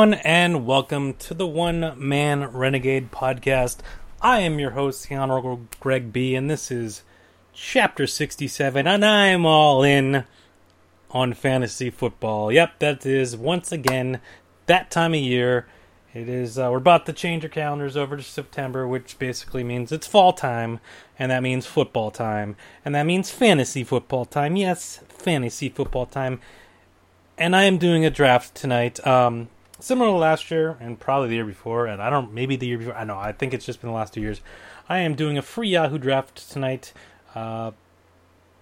everyone, and welcome to the One Man Renegade podcast. I am your host, the Honorable Greg B, and this is chapter 67, and I'm all in on fantasy football. Yep, that is once again that time of year. It is, uh, we're about to change our calendars over to September, which basically means it's fall time, and that means football time, and that means fantasy football time. Yes, fantasy football time. And I am doing a draft tonight. Um, similar to last year and probably the year before, and I don't maybe the year before. I know I think it's just been the last two years. I am doing a free Yahoo draft tonight. Uh,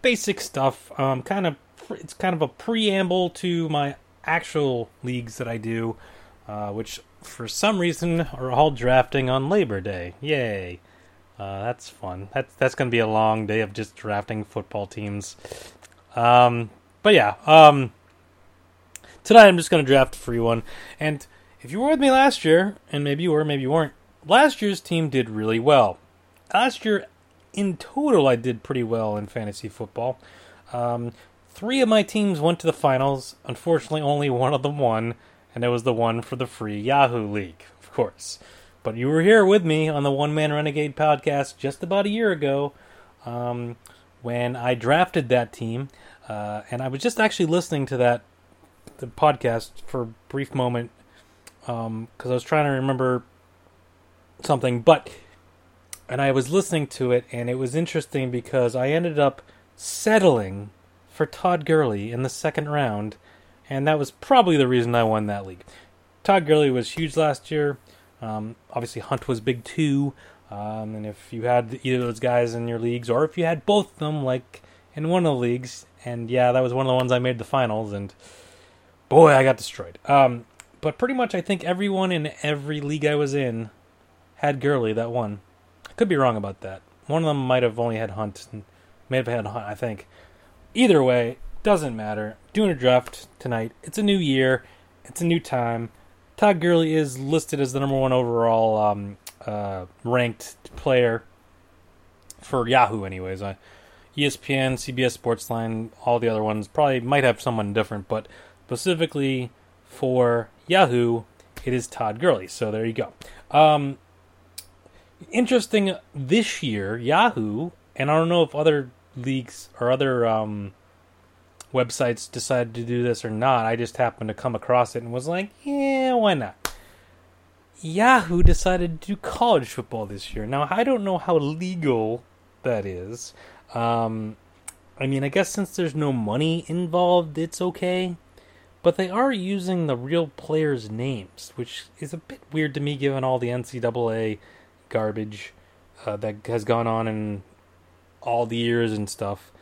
basic stuff. Um, kind of it's kind of a preamble to my actual leagues that I do, uh, which for some reason are all drafting on Labor Day. Yay! Uh, that's fun. That's that's gonna be a long day of just drafting football teams. Um, but yeah. Um, Tonight I'm just going to draft a free one. And if you were with me last year, and maybe you were, maybe you weren't, last year's team did really well. Last year, in total, I did pretty well in fantasy football. Um, three of my teams went to the finals. Unfortunately, only one of them won, and it was the one for the free Yahoo League, of course. But you were here with me on the One Man Renegade podcast just about a year ago um, when I drafted that team. Uh, and I was just actually listening to that the podcast for a brief moment because um, I was trying to remember something, but and I was listening to it, and it was interesting because I ended up settling for Todd Gurley in the second round, and that was probably the reason I won that league. Todd Gurley was huge last year. Um, obviously, Hunt was big too. Um, and if you had either of those guys in your leagues, or if you had both of them, like in one of the leagues, and yeah, that was one of the ones I made the finals, and boy, I got destroyed. Um, but pretty much, I think everyone in every league I was in had Gurley that won. I could be wrong about that. One of them might have only had Hunt, and may have had Hunt. I think. Either way, doesn't matter. Doing a draft tonight. It's a new year. It's a new time. Todd Gurley is listed as the number one overall um, uh, ranked player for Yahoo, anyways. I, ESPN, CBS Sportsline, all the other ones probably might have someone different, but specifically for Yahoo, it is Todd Gurley. So there you go. Um, interesting this year, Yahoo, and I don't know if other leagues or other um, websites decided to do this or not. I just happened to come across it and was like, yeah, why not? Yahoo decided to do college football this year. Now, I don't know how legal that is. Um, I mean, I guess since there's no money involved, it's okay but they are using the real players' names, which is a bit weird to me given all the NCAA garbage uh, that has gone on in all the years and stuff.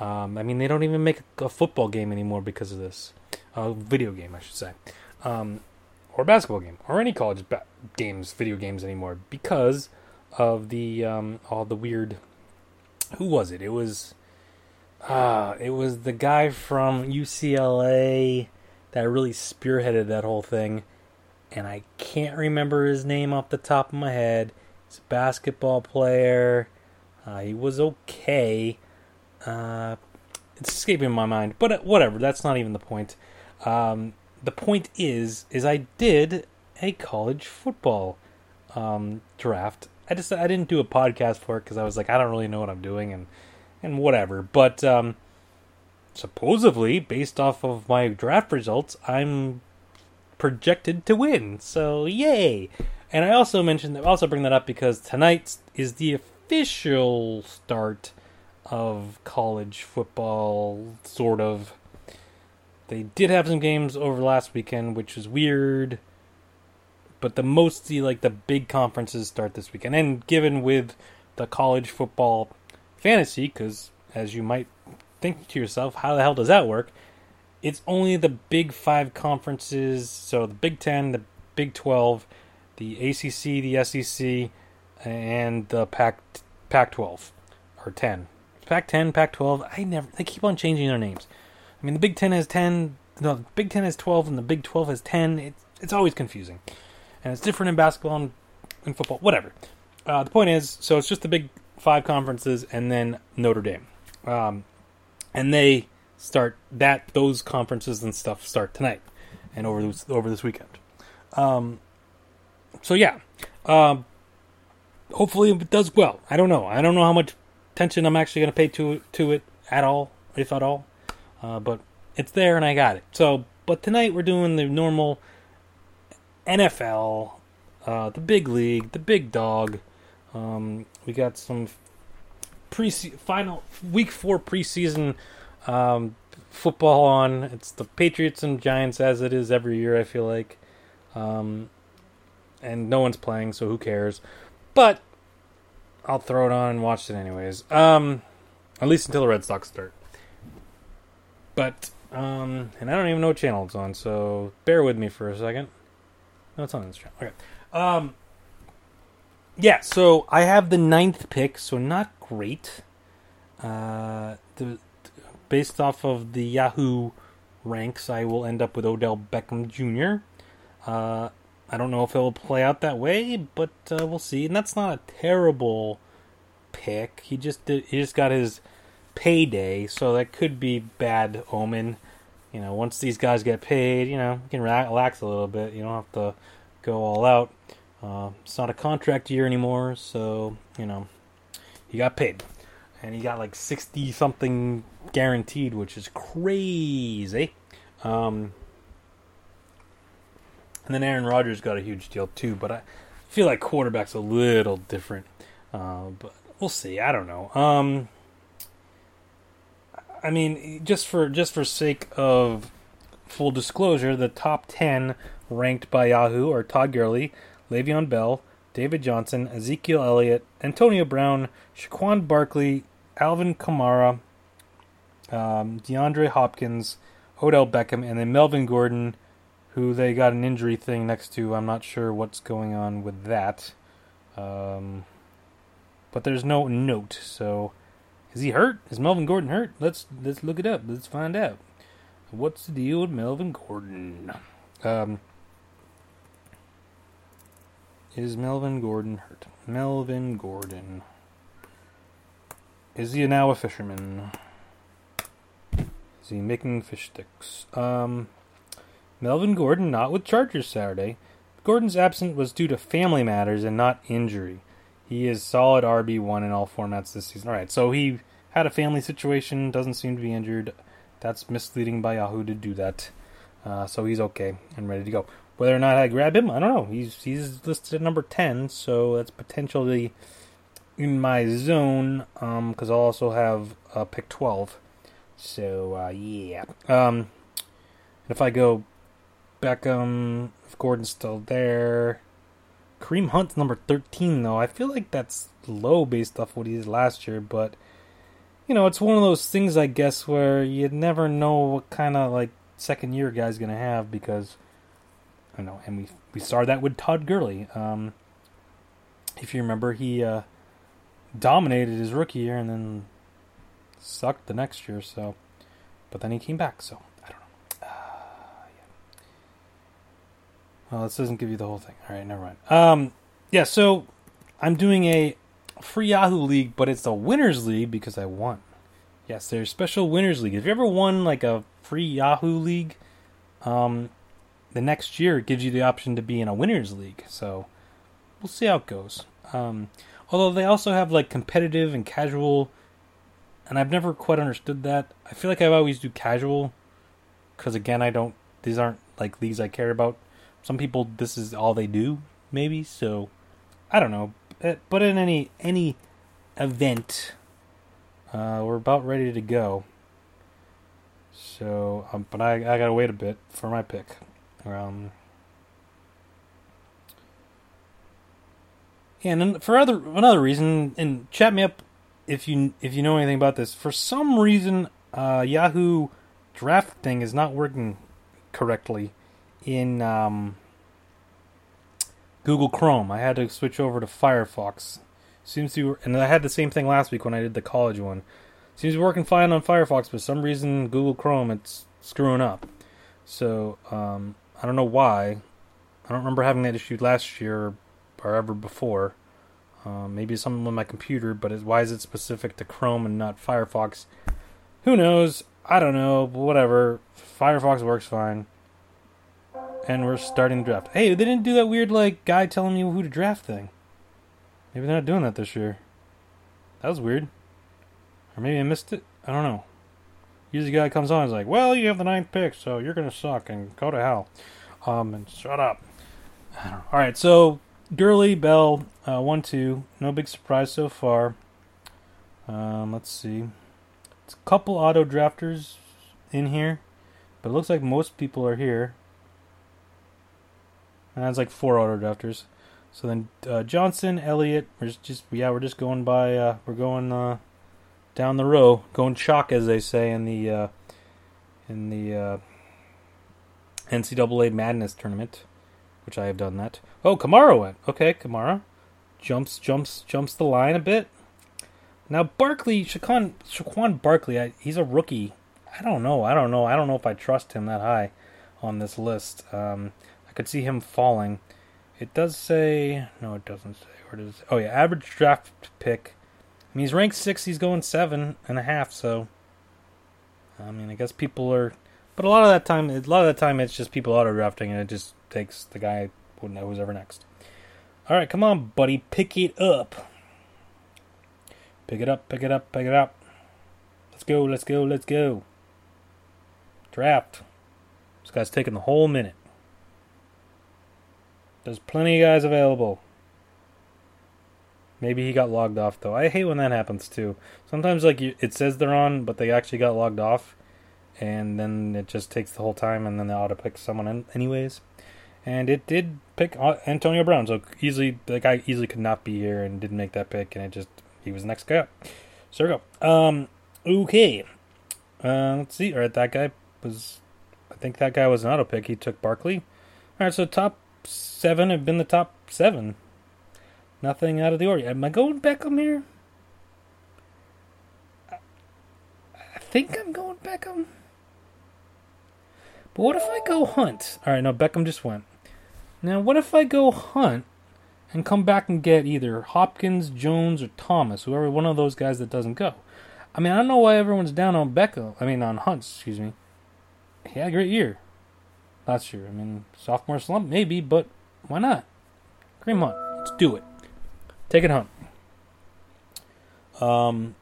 Um, I mean, they don't even make a football game anymore because of this. A video game, I should say. Um, or basketball game, or any college ba- games, video games anymore because of the um, all the weird. Who was it? It was. Uh, it was the guy from UCLA that really spearheaded that whole thing. And I can't remember his name off the top of my head. He's a basketball player. Uh, he was okay. Uh, it's escaping my mind, but uh, whatever. That's not even the point. Um, the point is, is I did a college football um, draft. I just I didn't do a podcast for it because I was like I don't really know what I'm doing and and whatever. But um, supposedly, based off of my draft results, I'm projected to win. So yay! And I also mentioned that also bring that up because tonight is the official start of college football, sort of. They did have some games over last weekend, which is weird. But the most mostly like the big conferences start this weekend, and given with the college football fantasy, because as you might think to yourself, how the hell does that work? It's only the big five conferences, so the Big Ten, the Big Twelve, the ACC, the SEC, and the Pac Pac twelve or ten. Pac ten, Pac twelve. I never. They keep on changing their names. I mean, the Big Ten has ten. No, the Big Ten has twelve, and the Big Twelve has ten. It's it's always confusing, and it's different in basketball and, and football. Whatever. Uh, the point is, so it's just the big five conferences, and then Notre Dame. Um, and they start that those conferences and stuff start tonight and over this over this weekend. Um, so yeah, um, hopefully it does well. I don't know. I don't know how much attention I'm actually going to pay to to it at all, if at all. Uh, but it's there and I got it. So, but tonight we're doing the normal NFL, uh, the big league, the big dog. Um, we got some pre final week four preseason um, football on. It's the Patriots and Giants as it is every year. I feel like, um, and no one's playing, so who cares? But I'll throw it on and watch it anyways. Um, at least until the Red Sox start. But um, and I don't even know what channel it's on, so bear with me for a second. No, it's on this channel. Okay. Um, yeah, so I have the ninth pick, so not great. Uh, the based off of the Yahoo ranks, I will end up with Odell Beckham Jr. Uh, I don't know if it will play out that way, but uh, we'll see. And that's not a terrible pick. He just did, he just got his payday, so that could be bad omen. You know, once these guys get paid, you know, you can relax a little bit. You don't have to go all out. Uh, it's not a contract year anymore, so you know, he got paid, and he got like sixty something guaranteed, which is crazy. Um, and then Aaron Rodgers got a huge deal too, but I feel like quarterback's a little different. Uh, but we'll see. I don't know. Um, I mean, just for just for sake of full disclosure, the top ten ranked by Yahoo are Todd Gurley, Le'Veon Bell, David Johnson, Ezekiel Elliott, Antonio Brown, Saquon Barkley, Alvin Kamara, um, DeAndre Hopkins, Odell Beckham, and then Melvin Gordon, who they got an injury thing next to. I'm not sure what's going on with that. Um, but there's no note, so is he hurt? Is Melvin Gordon hurt? Let's let's look it up. Let's find out. What's the deal with Melvin Gordon? Um, is Melvin Gordon hurt? Melvin Gordon. Is he now a fisherman? Is he making fish sticks? Um, Melvin Gordon not with Chargers Saturday. Gordon's absence was due to family matters and not injury. He is solid RB1 in all formats this season. All right, so he had a family situation, doesn't seem to be injured. That's misleading by Yahoo to do that. Uh, so he's okay and ready to go. Whether or not I grab him, I don't know. He's he's listed at number 10, so that's potentially in my zone because um, I'll also have uh, pick 12. So, uh, yeah. Um, if I go Beckham, if Gordon's still there, Kareem Hunt's number 13, though. I feel like that's low based off what he did last year, but, you know, it's one of those things, I guess, where you never know what kind of, like, second year guy's to have because, I know, and we, we saw that with Todd Gurley. Um, if you remember, he uh, dominated his rookie year and then sucked the next year, so, but then he came back, so. I don't know. Uh, yeah. Well, this doesn't give you the whole thing. All right, never mind. Um, yeah, so I'm doing a free Yahoo League, but it's a winners league because I won. Yes, there's special winners league. If you ever won like a free Yahoo League, um, the next year gives you the option to be in a winners league. So we'll see how it goes. Um, although they also have like competitive and casual, and I've never quite understood that. I feel like I always do casual because again, I don't. These aren't like leagues I care about some people this is all they do maybe so i don't know eh, but in any any event uh, we're about ready to go so um, but I, I gotta wait a bit for my pick um and for other another reason and chat me up if you if you know anything about this for some reason uh, yahoo Draft thing is not working correctly in um, Google Chrome. I had to switch over to Firefox. Seems to, and I had the same thing last week when I did the college one. Seems to be working fine on Firefox, but for some reason Google Chrome it's screwing up. So um, I don't know why. I don't remember having that issue last year or ever before. Um, maybe something with my computer, but why is it specific to Chrome and not Firefox? Who knows? I don't know. Whatever. Firefox works fine. and we're starting the draft. Hey, they didn't do that weird like guy telling me who to draft thing. Maybe they're not doing that this year. That was weird. Or maybe I missed it. I don't know. Usually, guy comes on and is like, "Well, you have the ninth pick, so you're gonna suck and go to hell." Um, and shut up. All right, so Gurley, Bell, uh, one, two. No big surprise so far. Um, let's see. It's a couple auto drafters in here, but it looks like most people are here. And that's like four auto drafters. So then uh, Johnson, Elliott, we're just, just yeah, we're just going by uh, we're going uh, down the row, going chalk as they say in the uh, in the uh, NCAA Madness tournament, which I have done that. Oh, Kamara went. Okay, Kamara jumps jumps jumps the line a bit. Now Barkley, Saquon Saquon Barkley, I, he's a rookie. I don't know. I don't know. I don't know if I trust him that high on this list. Um, I could see him falling. It does say no, it doesn't say. Where does? Oh yeah, average draft pick. I mean, he's ranked six. He's going seven and a half. So, I mean, I guess people are. But a lot of that time, a lot of the time, it's just people auto drafting, and it just takes the guy who knows who's ever next. All right, come on, buddy, pick it up. Pick it up, pick it up, pick it up. Let's go, let's go, let's go. Draft. This guy's taking the whole minute. There's plenty of guys available. Maybe he got logged off though. I hate when that happens too. Sometimes like you, it says they're on, but they actually got logged off, and then it just takes the whole time, and then they auto pick someone in, anyways. And it did pick Antonio Brown, so easily the guy easily could not be here and didn't make that pick, and it just he was the next guy up. So we go. Um, okay. Uh, let's see. All right, that guy was. I think that guy was an auto pick. He took Barkley. All right, so top seven have been the top seven. Nothing out of the ordinary. Am I going Beckham here? I think I'm going Beckham. But what if I go Hunt? All right, no, Beckham just went. Now, what if I go Hunt and come back and get either Hopkins, Jones, or Thomas, whoever one of those guys that doesn't go? I mean, I don't know why everyone's down on Beckham. I mean, on Hunt, excuse me. He had a great year last year. I mean, sophomore slump, maybe, but why not? Kareem Hunt. Let's do it. Take it home. Um,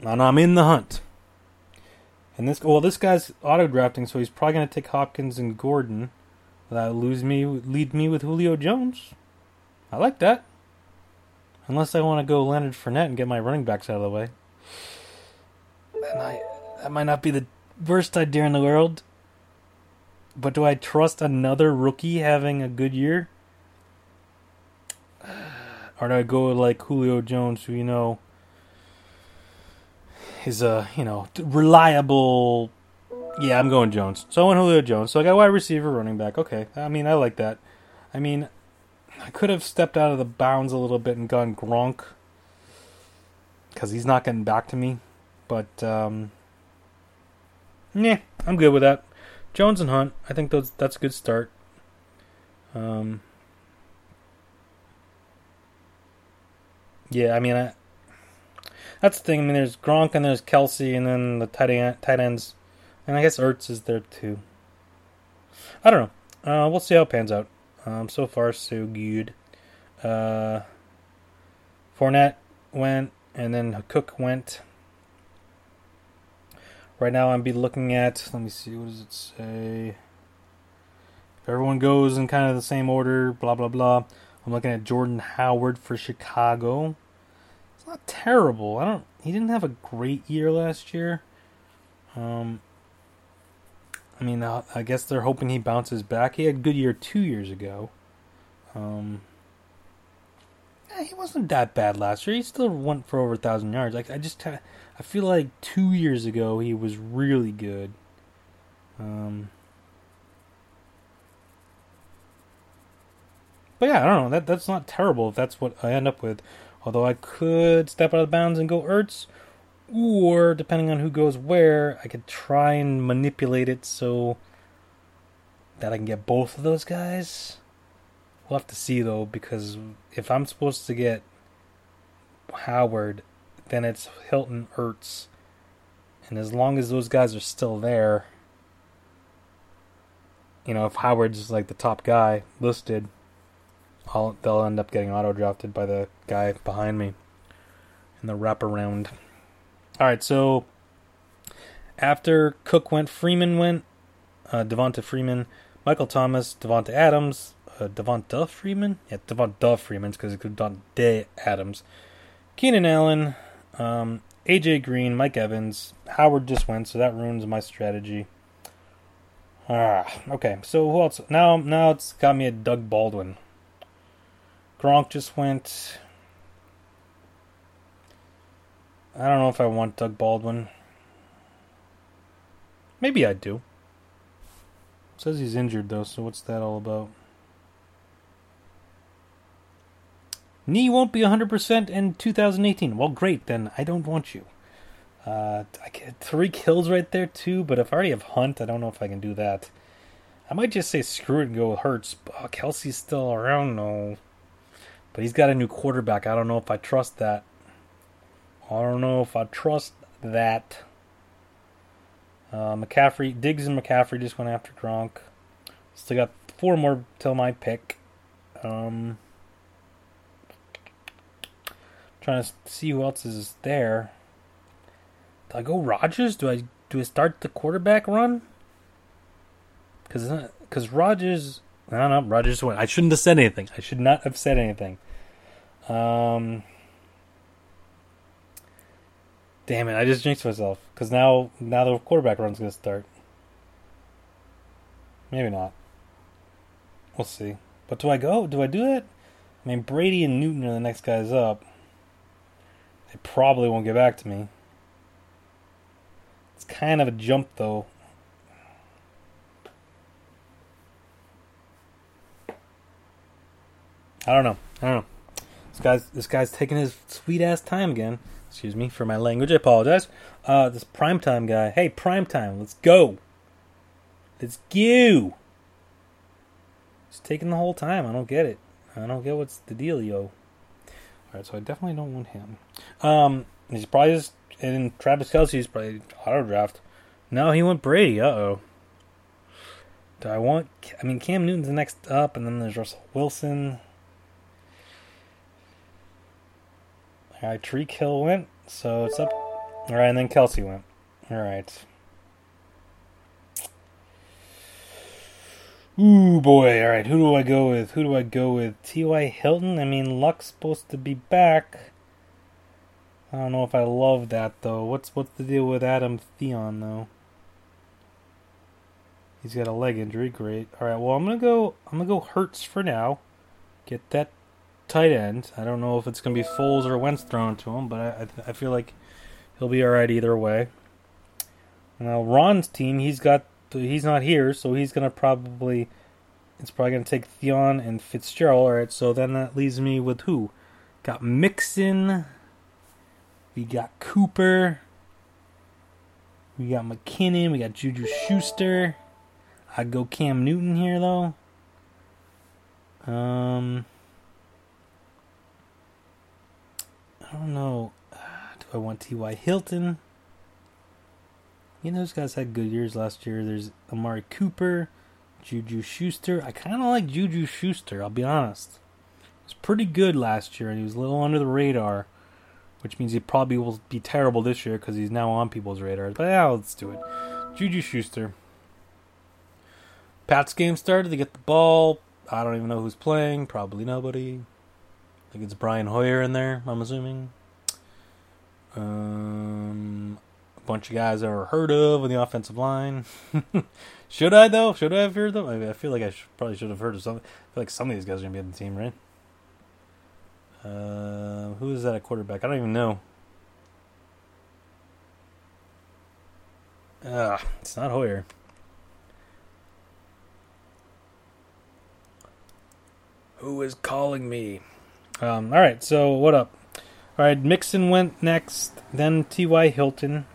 and I'm in the hunt. And this, well, this guy's auto drafting, so he's probably going to take Hopkins and Gordon. That lose me, lead me with Julio Jones. I like that. Unless I want to go Leonard Fournette and get my running backs out of the way. That might, that might not be the worst idea in the world. But do I trust another rookie having a good year? Or do I go like Julio Jones, who you know is a you know reliable? Yeah, I'm going Jones. So I went Julio Jones. So I got wide receiver, running back. Okay, I mean I like that. I mean, I could have stepped out of the bounds a little bit and gone Gronk because he's not getting back to me. But um, yeah, I'm good with that. Jones and Hunt. I think those that's a good start. Um, yeah, I mean, I, that's the thing. I mean, there's Gronk and there's Kelce, and then the tight end, tight ends, and I guess Ertz is there too. I don't know. Uh, we'll see how it pans out. Um, so far, so good. Uh, Fournette went, and then Cook went. Right now, I'm be looking at. Let me see. What does it say? If everyone goes in kind of the same order, blah blah blah. I'm looking at Jordan Howard for Chicago. It's not terrible. I don't. He didn't have a great year last year. Um. I mean, I guess they're hoping he bounces back. He had a good year two years ago. Um. He wasn't that bad last year. He still went for over a thousand yards. Like I just, I feel like two years ago he was really good. Um. But yeah, I don't know. That that's not terrible if that's what I end up with. Although I could step out of bounds and go Ertz, or depending on who goes where, I could try and manipulate it so that I can get both of those guys. We'll have to see though, because if I'm supposed to get Howard, then it's Hilton Ertz. And as long as those guys are still there, you know, if Howard's like the top guy listed, I'll, they'll end up getting auto drafted by the guy behind me in the wraparound. All right, so after Cook went, Freeman went, uh, Devonta Freeman, Michael Thomas, Davante Adams, uh, Devonta Freeman, yeah, Devonta Freeman's because it could it's Davante Adams, Keenan Allen, um, AJ Green, Mike Evans, Howard just went, so that ruins my strategy. Ah, okay. So who else? Now, now it's got me at Doug Baldwin. Gronk just went. I don't know if I want Doug Baldwin. Maybe I do. It says he's injured though, so what's that all about? Knee won't be 100% in 2018. Well, great, then I don't want you. Uh, I get Tyreek Hill's right there too, but if I already have Hunt, I don't know if I can do that. I might just say screw it and go with Ertz. Oh, Kelce's still around, no. But he's got a new quarterback. I don't know if I trust that. I don't know if I trust that. Uh, McCaffrey, Diggs and McCaffrey just went after Gronk. Still got four more till my pick. Um, trying to see who else is there. Do I go Rodgers? Do I do I start the quarterback run? Because because Rodgers, I don't know. Rodgers went. I shouldn't have said anything. I should not have said anything. Um, damn it! I just jinxed myself. Because now now the quarterback run's gonna start. Maybe not. We'll see. But do I go? Do I do it? I mean, Brady and Newton are the next guys up. They probably won't get back to me. It's kind of a jump, though. I don't know. I don't know. This guy's this guy's taking his sweet ass time again. Excuse me for my language. I apologize. Uh, this prime time guy. Hey, prime time. Let's go. Let's go. He's taking the whole time. I don't get it. I don't get what's the deal, yo. Alright, so I definitely don't want him. Um, he's probably just and Travis Kelce's probably auto draft. No, he went Brady. Uh oh. Do I want? I mean, Cam Newton's next up, and then there's Russell Wilson. All right, Tyreek Hill went, so it's up. All right, and then Kelce went. All right. Ooh boy! All right, who do I go with? Who do I go with? T.Y. Hilton. I mean, Luck's supposed to be back. I don't know if I love that though. What's what's the deal with Adam Thielen though? He's got a leg injury. Great. All right. Well, I'm gonna go. I'm gonna go Ertz for now. Get that tight end. I don't know if it's gonna be Foles or Wentz thrown to him, but I I, feel like he'll be all right either way. Now Ron's team, he's got he's not here, so he's gonna probably it's probably gonna take Thielen and Fitzgerald. All right. So then that leaves me with who? Got Mixon. We got Cooper. We got McKinnon. We got Juju Schuster. I'd go Cam Newton here though. Um, I don't know. Do I want T.Y. Hilton? You know, those guys had good years last year. There's Amari Cooper, Juju Schuster. I kind of like Juju Schuster, I'll be honest. He was pretty good last year, and he was a little under the radar which means he probably will be terrible this year because he's now on people's radars. But yeah, let's do it. Juju Schuster. Pat's game started. They get the ball. I don't even know who's playing. Probably nobody. I think it's Brian Hoyer in there. I'm assuming. Um, a bunch of guys I've heard of on the offensive line. should I though? Should I have heard them? I, mean, I feel like I probably should have heard of some. I feel like some of these guys are gonna be on the team, right? Uh, who is that at quarterback? I don't even know. Ah, it's not Hoyer. Who is calling me? Um, all right, so what up? All right, Mixon went next, then T.Y. Hilton.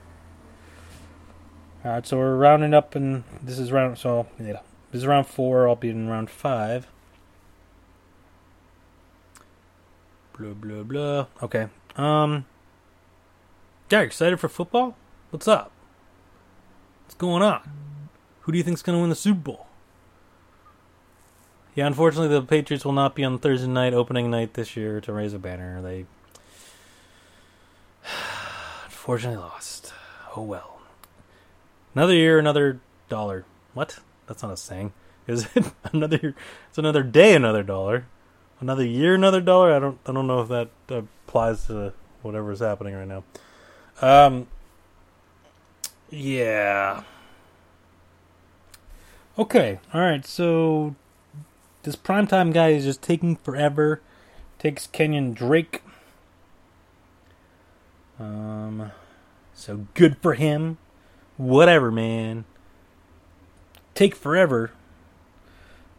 All right, so we're rounding up, and this is round. So yeah, this is round four. I'll be in round five. Blah blah blah. Okay. Um. Yeah, excited for football? What's up? What's going on? Who do you think's gonna win the Super Bowl? Yeah, unfortunately, the Patriots will not be on Thursday night opening night this year to raise a banner. They unfortunately lost. Oh well. Another year, another dollar. What? That's not a saying. Is it another? It's another day, another dollar. Another year, another dollar. I don't. I don't know if that applies to whatever is happening right now. Um. Yeah. Okay. All right. So this primetime guy is just taking forever. Takes Kenyan Drake. Um. So good for him. Whatever, man. Take forever.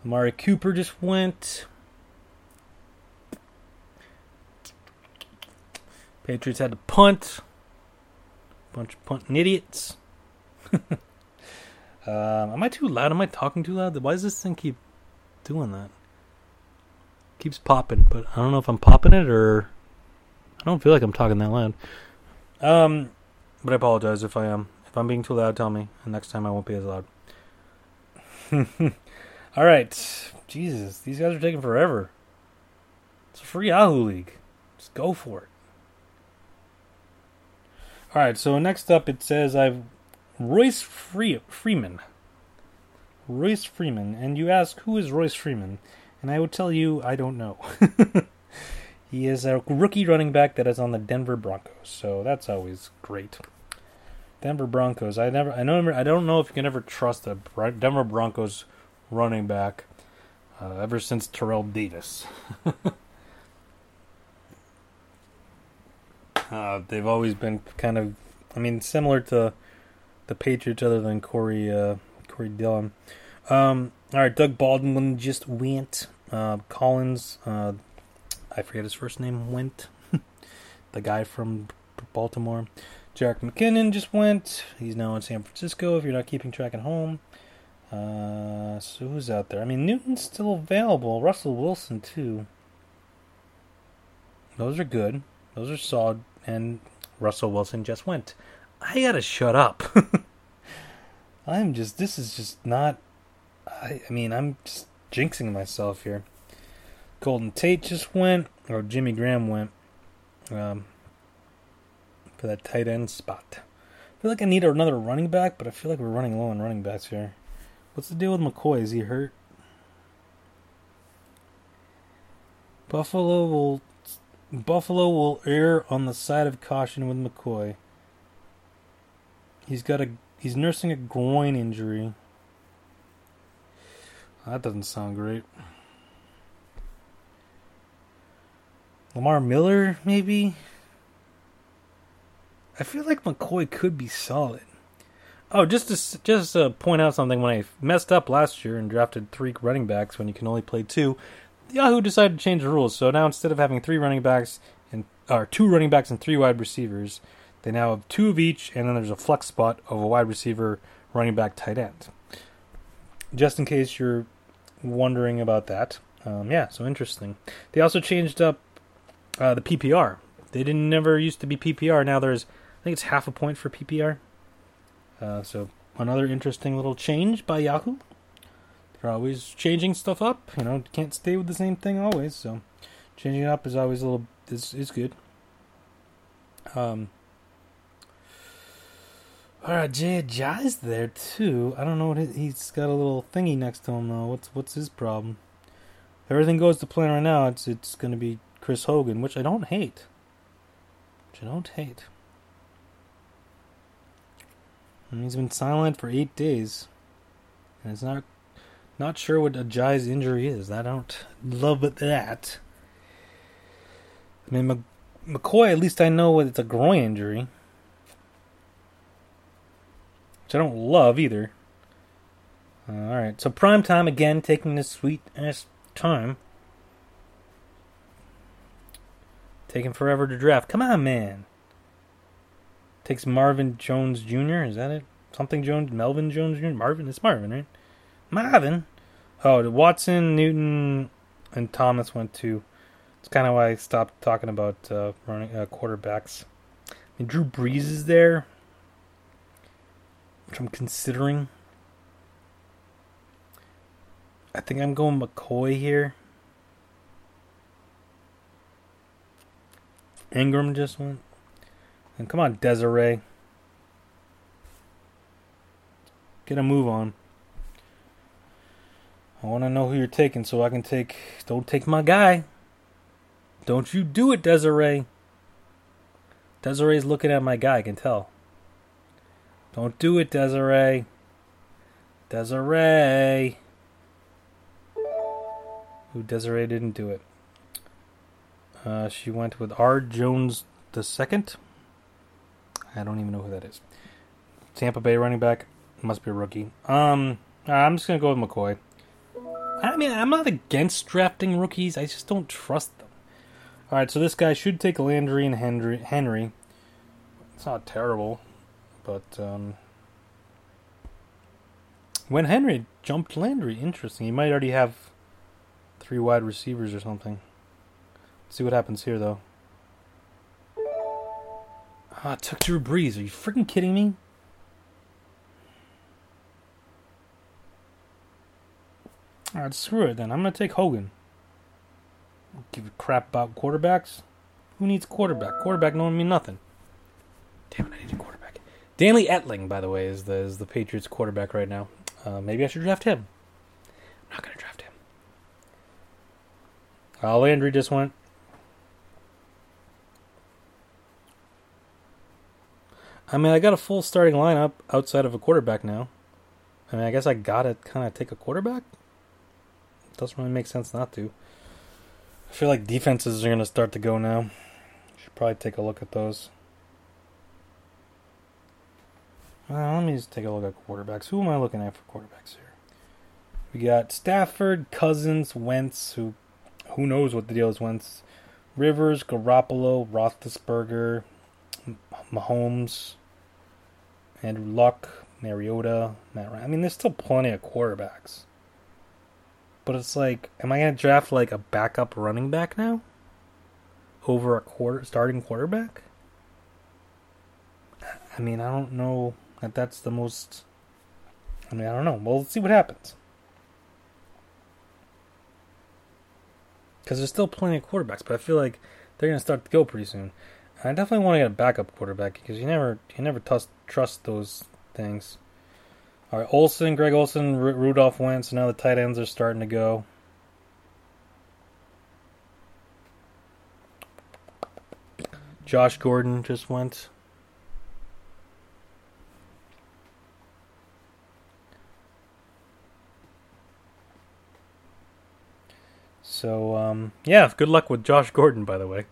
Amari Cooper just went. Patriots had to punt. Bunch of punting idiots. um, am I too loud? Am I talking too loud? Why does this thing keep doing that? Keeps popping, but I don't know if I'm popping it or I don't feel like I'm talking that loud. Um, but I apologize if I am. If I'm being too loud, tell me, and next time I won't be as loud. All right, Jesus, these guys are taking forever. It's a free Yahoo League. Just go for it. All right, so next up it says I've Royce Free- Freeman. Royce Freeman, and you ask who is Royce Freeman, and I would tell you I don't know. he is a rookie running back that is on the Denver Broncos, so that's always great. Denver Broncos. I never, I know, I don't know if you can ever trust a Denver Broncos running back uh, ever since Terrell Davis. Uh, they've always been kind of, I mean, similar to the Patriots, other than Corey uh, Corey Dillon. Um, all right, Doug Baldwin just went. Uh, Collins, uh, I forget his first name. Went the guy from Baltimore. Jerick McKinnon just went. He's now in San Francisco. If you're not keeping track at home. Uh, so who's out there? I mean, Newton's still available. Russell Wilson too. Those are good. Those are solid and Russell Wilson just went. I gotta shut up. I'm just, this is just not, I, I mean, I'm just jinxing myself here. Golden Tate just went, or Jimmy Graham went, um, for that tight end spot. I feel like I need another running back, but I feel like we're running low on running backs here. What's the deal with McCoy? Is he hurt? Buffalo will Buffalo will err on the side of caution with McCoy. He's got a he's nursing a groin injury. That doesn't sound great. Lamar Miller, maybe? I feel like McCoy could be solid. Oh, just to just to point out something, when I messed up last year and drafted three running backs when you can only play two, Yahoo decided to change the rules. So now instead of having three running backs and or two running backs and three wide receivers, they now have two of each, and then there's a flex spot of a wide receiver, running back, tight end. Just in case you're wondering about that, um, yeah, so interesting. They also changed up uh, the PPR. They didn't never used to be PPR. Now there's I think it's half a point for PPR. Uh, so another interesting little change by Yahoo. They're always changing stuff up. You know, can't stay with the same thing always. So changing it up is always a little is is good. Um. All right, Jay Ajayi's there too. I don't know what he, he's got a little thingy next to him though. What's what's his problem? If everything goes to plan right now, it's it's going to be Chris Hogan, which I don't hate. Which I don't hate. And he's been silent for eight days, and it's not not sure what Ajayi's injury is. I don't love that. I mean, McCoy, at least I know what it's a groin injury. Which I don't love either. Uh, Alright, so prime time again, taking this sweet ass time. Taking forever to draft. Come on, man. Takes Marvin Jones Jr., is that it? Something Jones, Melvin Jones Jr., Marvin? It's Marvin, right? Marvin. Oh, Watson, Newton, and Thomas went to. It's kind of why I stopped talking about uh, running uh, quarterbacks. I mean, Drew Brees is there, which I'm considering. I think I'm going McCoy here. Ingram just went. And come on, Desiree. Get a move on. I want to know who you're taking so I can take. Don't take my guy. Don't you do it, Desiree. Desiree's looking at my guy, I can tell. Don't do it, Desiree. Desiree. Who Desiree didn't do it. Uh, she went with R. Jones the second. I don't even know who that is. Tampa Bay running back must be a rookie. Um, I'm just gonna go with McCoy. I mean, I'm not against drafting rookies. I just don't trust them. All right, so this guy should take Landry and Henry. Henry. It's not terrible, but um, when Henry jumped Landry, interesting. He might already have three wide receivers or something. Let's see what happens here, though. Ah, took Drew Brees. Are you freaking kidding me? Alright, screw it then. I'm gonna take Hogan. Give a crap about quarterbacks. Who needs quarterback? Quarterback don't mean nothing. Damn it, I need a quarterback. Danny Etling, by the way, is the is the Patriots quarterback right now. Uh, maybe I should draft him. I'm not gonna draft him. Uh, Landry just went. I mean, I got a full starting lineup outside of a quarterback now. I mean, I guess I gotta kind of take a quarterback. Doesn't really make sense not to. I feel like defenses are gonna start to go now. Should probably take a look at those. Uh, let me just take a look at quarterbacks. Who am I looking at for quarterbacks here? We got Stafford, Cousins, Wentz. Who, who knows what the deal is? Wentz, Rivers, Garoppolo, Roethlisberger, Mahomes, Andrew Luck, Mariota, Matt Ryan. I mean, there's still plenty of quarterbacks. But it's like, am I going to draft like a backup running back now? Over a quarter starting quarterback? I mean, I don't know that that's the most. I mean, I don't know. Well, let's see what happens. Because there's still plenty of quarterbacks, but I feel like they're going to start to go pretty soon. I definitely want to get a backup quarterback because you never you never trust trust those things. All right, Olsen, Greg Olsen, R- Rudolph went, so now the tight ends are starting to go. Josh Gordon just went. So, um, yeah, good luck with Josh Gordon, by the way.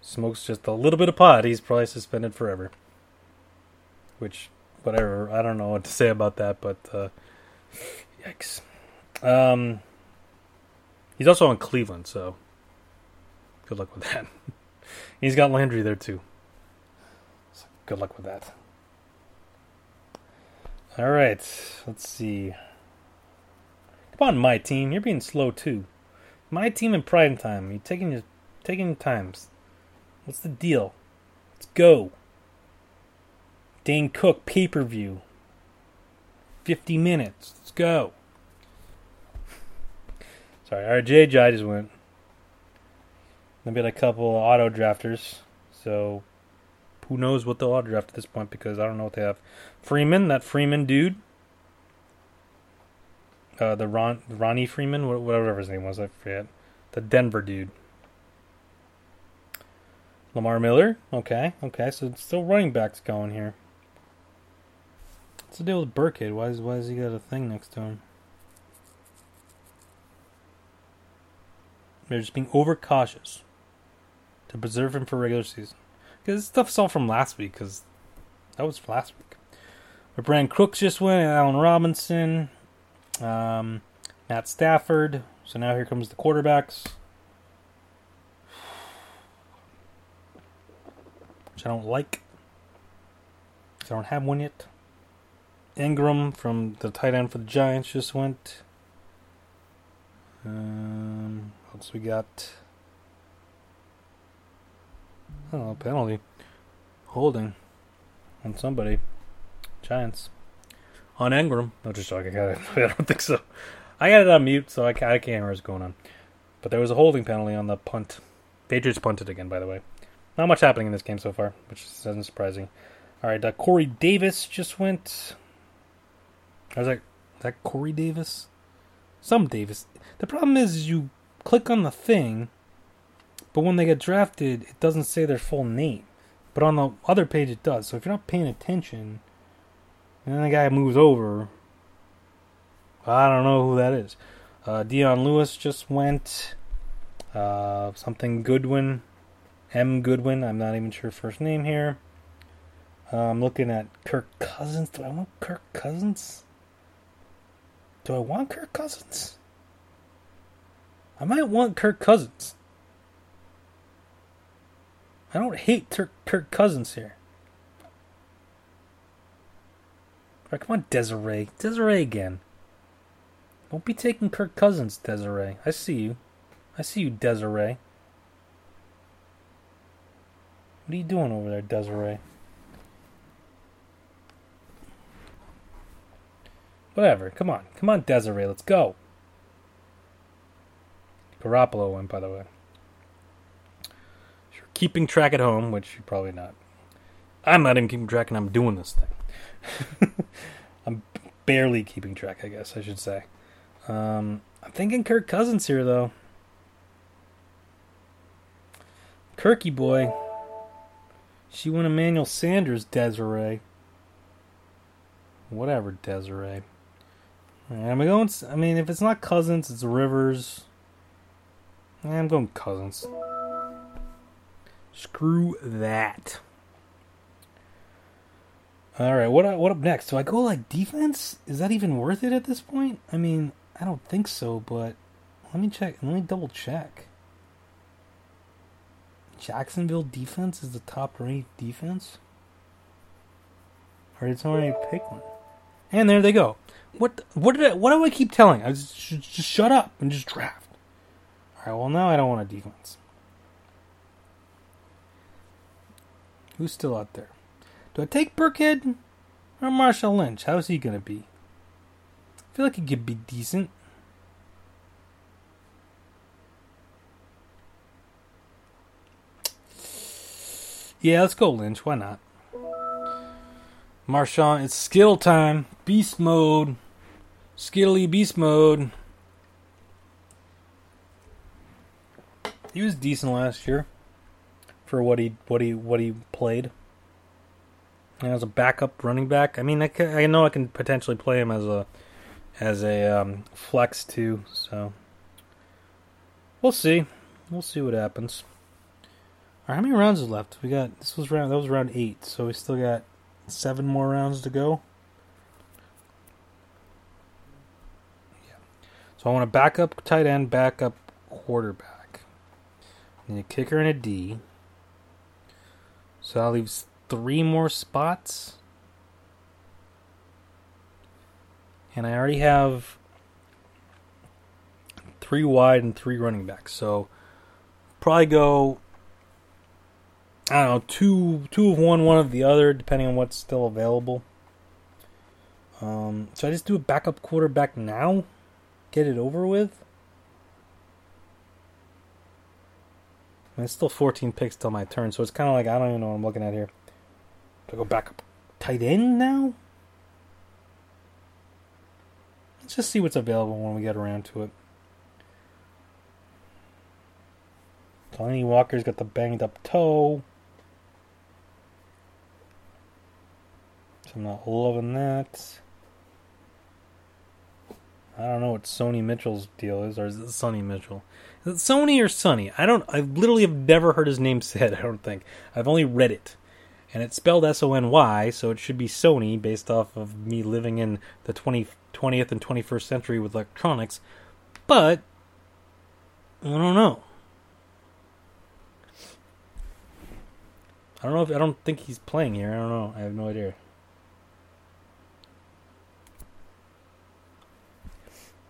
Smokes just a little bit of pot, he's probably suspended forever. Which, whatever, I don't know what to say about that, but, uh, yikes. Um, he's also in Cleveland, so good luck with that. he's got Landry there, too. So good luck with that. All right, let's see. Come on, my team. You're being slow too. My team in prime time. You're taking your taking your times. What's the deal? Let's go. Dane Cook pay per view. Fifty minutes. Let's go. Sorry, Ajayi just went. Maybe a couple auto drafters. So who knows what they'll auto draft at this point because I don't know what they have. Freeman, that Freeman dude. Uh, the Ron Ronnie Freeman, whatever his name was, I forget. The Denver dude. Lamar Miller. Okay, okay. So still running backs going here. What's the deal with Burkhead? Why is why has he got a thing next to him? They're just being overcautious to preserve him for regular season. Because this stuff's all from last week. Because that was last week. But Brandin Cooks just went. And Allen Robinson. Um, Matt Stafford. So now here comes the quarterbacks. Which I don't like. I don't have one yet. Engram from the tight end for the Giants just went. Um, what else we got? Oh, penalty. Holding on somebody. Giants. On Engram. No, just joking. I don't think so. I got it on mute, so I I can't hear what's going on. But there was a holding penalty on the punt. Patriots punted again, by the way. Not much happening in this game so far, which isn't surprising. All right, uh, Corey Davis just went. I was like, is that Corey Davis? Some Davis. The problem is you click on the thing, but when they get drafted, it doesn't say their full name. But on the other page, it does. So if you're not paying attention, and the guy moves over, I don't know who that is. Uh, Dion Lewis just went. Uh, something Goodwin. M. Goodwin. I'm not even sure first name here. Uh, I'm looking at Kirk Cousins. Do I want Kirk Cousins? Do I want Kirk Cousins? I might want Kirk Cousins. I don't hate Kirk Cousins here. Come on, Desiree. Desiree again. Don't be taking Kirk Cousins, Desiree. I see you. I see you, Desiree. What are you doing over there, Desiree? Whatever. Come on. Come on, Desiree. Let's go. Garoppolo went, by the way. You're keeping track at home, which you're probably not. I'm not even keeping track, and I'm doing this thing. I'm barely keeping track, I guess I should say. Um, I'm thinking Kirk Cousins here, though. Kirky boy. She went Emmanuel Sanders, Desiree. Whatever, Desiree. I'm going. I mean, if it's not Cousins, it's Rivers. I'm going Cousins. Screw that. All right, what uh, what up next? Do I go like defense? Is that even worth it at this point? I mean, I don't think so, but let me check. Let me double check. Jacksonville defense is the top ranked defense? Or did somebody pick one? And there they go. What what did I, what do I keep telling? I just, just shut up and just draft. All right. Well, now I don't want a defense. Who's still out there? Do I take Burkhead or Marshawn Lynch? How's he gonna be? I feel like he could be decent. Yeah, let's go Lynch. Why not? Marshawn, it's skill time. Beast mode. Skittly beast mode. He was decent last year for what he what he what he played. And as a backup running back, I mean, I, can, I know I can potentially play him as a as a um, flex too. So we'll see. We'll see what happens. All right, how many rounds is left? We got this was round that was round eight, so we still got seven more rounds to go. Yeah. So I want a backup tight end, backup quarterback. Need a kicker and a D. So that leaves three more spots. And I already have three wide and three running backs. So probably go I don't know, two two of one, one of the other, depending on what's still available. Um, so I just do a backup quarterback now, get it over with. Mean, it's still 14 picks till my turn, so it's kind of like I don't even know what I'm looking at here. I go back up tight end now? Let's just see what's available when we get around to it. Tony Walker's got the banged up toe. I'm not loving that. I don't know what Sony Mitchell's deal is, or is it Sonny Mitchell? Is it Sony or Sonny? I don't. I literally have never heard his name said. I don't think. I've only read it, and it's spelled S O N Y, so it should be Sony, based off of me living in the 20, 20th and 21st century with electronics. But I don't know. I don't know if I don't think he's playing here. I don't know. I have no idea.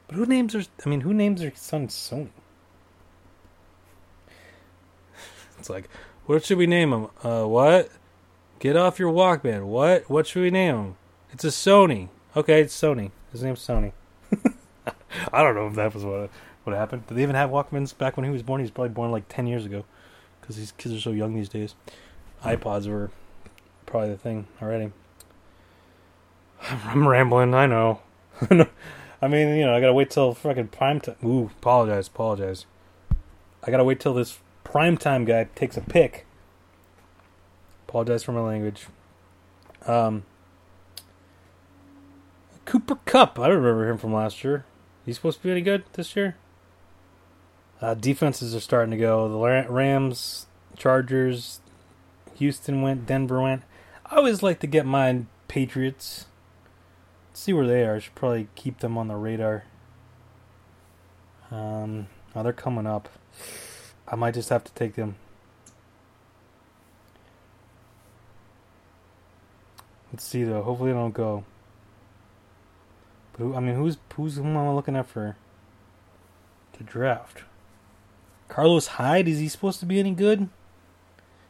But who names their? I mean, who names their son Sony? It's like, what should we name him? Uh, what? Get off your Walkman. What? What should we name him? It's a Sony. Okay, it's Sony. His name's Sony. I don't know if that was what what happened. Did they even have Walkmans back when he was born? He was probably born like ten years ago, because these kids are so young these days. iPods were probably the thing already. I'm rambling. I know. I mean, you know, I gotta wait till fucking prime time. Ooh, apologize, apologize. I gotta wait till this prime time guy takes a pick. Apologize for my language. Um, Cooper Kupp. I remember him from last year. He's supposed to be any good this year. Uh, defenses are starting to go. The Rams, Chargers, Houston went, Denver went. I always like to get my Patriots see where they are. I should probably keep them on the radar. Um, oh, they're coming up. I might just have to take them. Let's see though. Hopefully they don't go. But who, I mean, who's who's who am I looking at for to draft? Carlos Hyde is he supposed to be any good?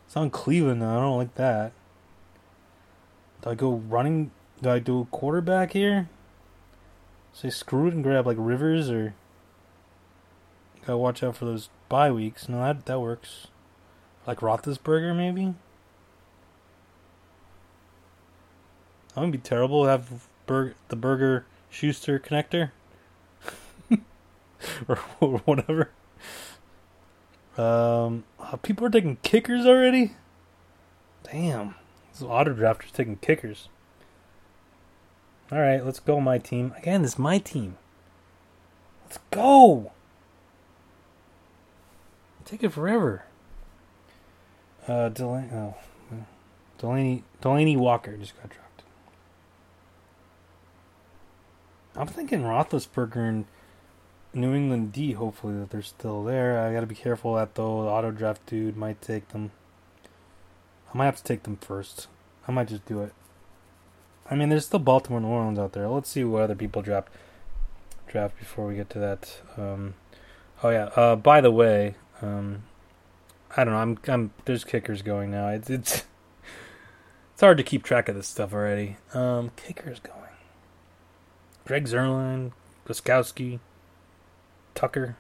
It's on Cleveland though. I don't like that. Do I go running do I do a quarterback here? Say screw it and grab like Rivers or gotta watch out for those bye weeks. No, that that works. Like Roethlisberger maybe. That would be terrible. Have Berg, the Burger Schuster connector, or, whatever. Um, uh, people are taking kickers already. Damn, this auto drafters taking kickers. All right, let's go, my team. Again, this is my team. Let's go. Take it forever. Uh, Delaney, oh, Delaney, Delanie Walker just got dropped. I'm thinking Roethlisberger and New England D. Hopefully that they're still there. I got to be careful that though. The auto draft dude might take them. I might have to take them first. I might just do it. I mean, there's still Baltimore New Orleans out there. Let's see what other people draft draft before we get to that. Um, oh yeah. Uh, by the way, um, I don't know. I'm I'm there's kickers going now. It's it's it's hard to keep track of this stuff already. Um, kickers going. Greg Zuerlein, Gostkowski, Tucker.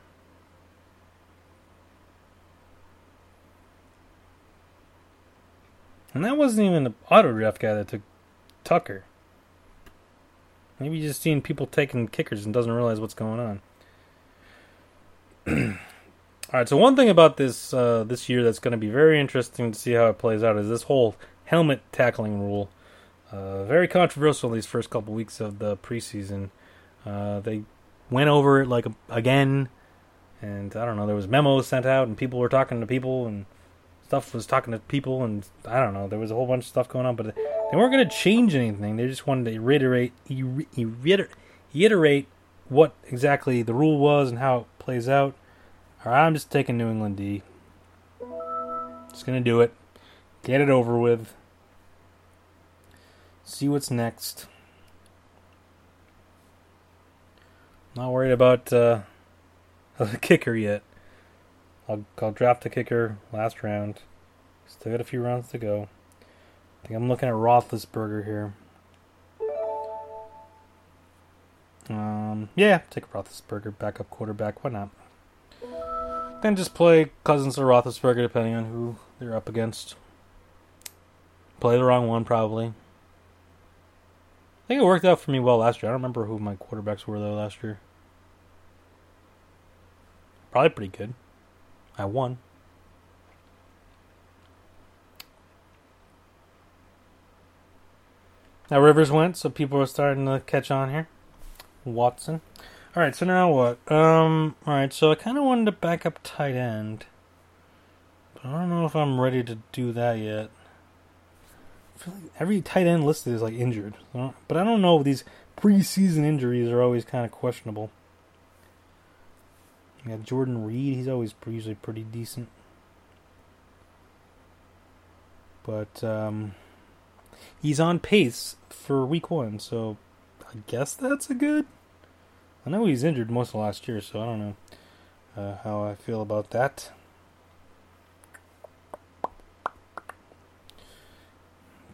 And that wasn't even the auto draft guy that took Tucker. Maybe he's just seeing people taking kickers and doesn't realize what's going on. All right, so one thing about this uh, this year that's going to be very interesting to see how it plays out is this whole helmet tackling rule. Uh, very controversial these first couple weeks of the preseason. Uh, they went over it like again, and I don't know. There was memos sent out, and people were talking to people, and stuff was talking to people, and I don't know. There was a whole bunch of stuff going on, but they weren't going to change anything. They just wanted to reiterate, reiterate what exactly the rule was and how it plays out. All right, I'm just taking New England D. Just gonna do it. Get it over with. See what's next. Not worried about uh, the kicker yet. I'll, I'll draft the kicker last round. Still got a few rounds to go. I think I'm looking at Roethlisberger here. Um, yeah, take Roethlisberger backup quarterback. Why not? Then just play Cousins or Roethlisberger, depending on who they're up against. Play the wrong one, probably. I think it worked out for me well last year. I don't remember who my quarterbacks were though last year. Probably pretty good. I won. Now Rivers went, so people are starting to catch on here. Watson. All right, so now what? Um, all right, so I kind of wanted to back up tight end, but I don't know if I'm ready to do that yet. Feel like every tight end listed is like injured, but I don't know. If these preseason injuries are always kind of questionable. Got Jordan Reed. He's always usually pretty decent. But um, he's on pace for week one, so I guess that's a good. I know he's injured most of last year, so I don't know uh, how I feel about that.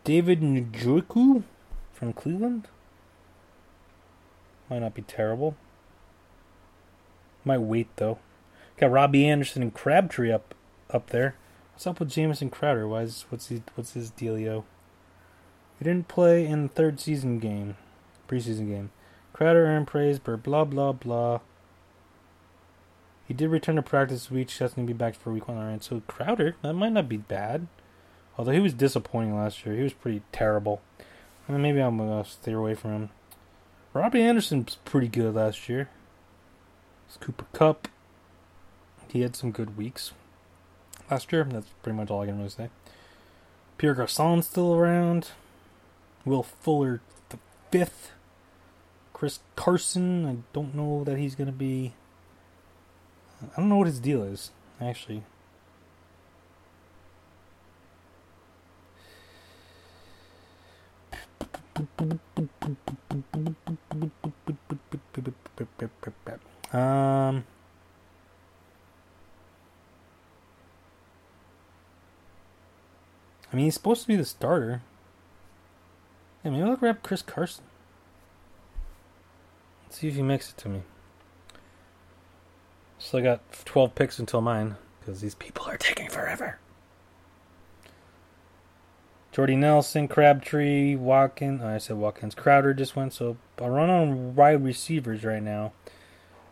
David Njoku from Cleveland might not be terrible. Might wait though. Got Robby Anderson and Crabtree up up there. What's up with Jamison Crowder? Why is what's he what's his dealio? He didn't play in the third season game, preseason game. Crowder earned praise, but blah blah blah. He did return to practice this week. That's gonna be back for week one. Alright, so Crowder, that might not be bad. Although he was disappointing last year. He was pretty terrible. Maybe I'm gonna stay away from him. Robby Anderson's pretty good last year. It's Cooper Kupp. He had some good weeks last year. That's pretty much all I can really say. Pierre Garcon's still around. Will Fuller the fifth. Chris Carson. I don't know that he's gonna be. I don't know what his deal is actually. Um. I mean, he's supposed to be the starter. Yeah, maybe I'll grab Chris Carson. Let's see if he makes it to me. Still got 12 picks until mine, because these people are taking forever. Jordy Nelson, Crabtree, Watkins. Oh, I said Watkins. Crowder just went, so I'll run on wide receivers right now.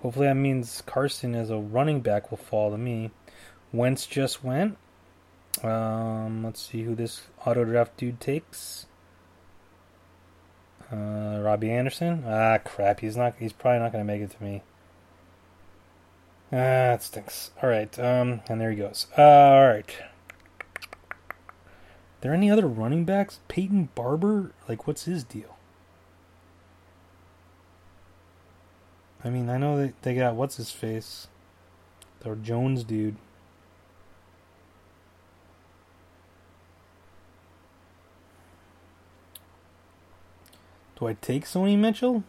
Hopefully that means Carson as a running back will fall to me. Wentz just went. Um, let's see who this auto draft dude takes. Uh, Robby Anderson. Ah, crap. He's not. He's probably not going to make it to me. Ah, that stinks. All right. Um, and there he goes. Uh, all right. There any other running backs? Peyton Barber. Like, what's his deal? I mean, I know they they got what's his face, the Jones dude. Do I take Sony Mitchell?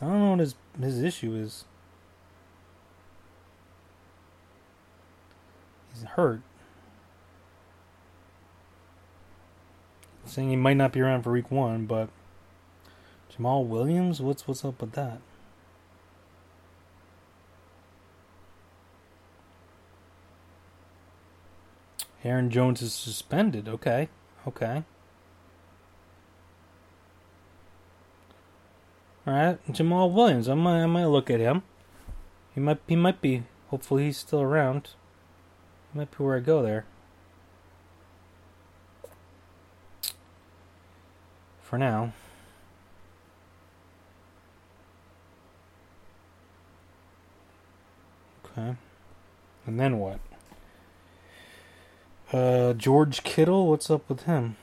I don't know what his his issue is. He's hurt. Saying he might not be around for week one, but Jamaal Williams, what's what's up with that? Aaron Jones is suspended. Okay, okay. All right, Jamaal Williams. I might, I might look at him. He might, he might be. Hopefully, he's still around. He might be where I go there. For now. Okay. And then what? Uh, George Kittle, what's up with him?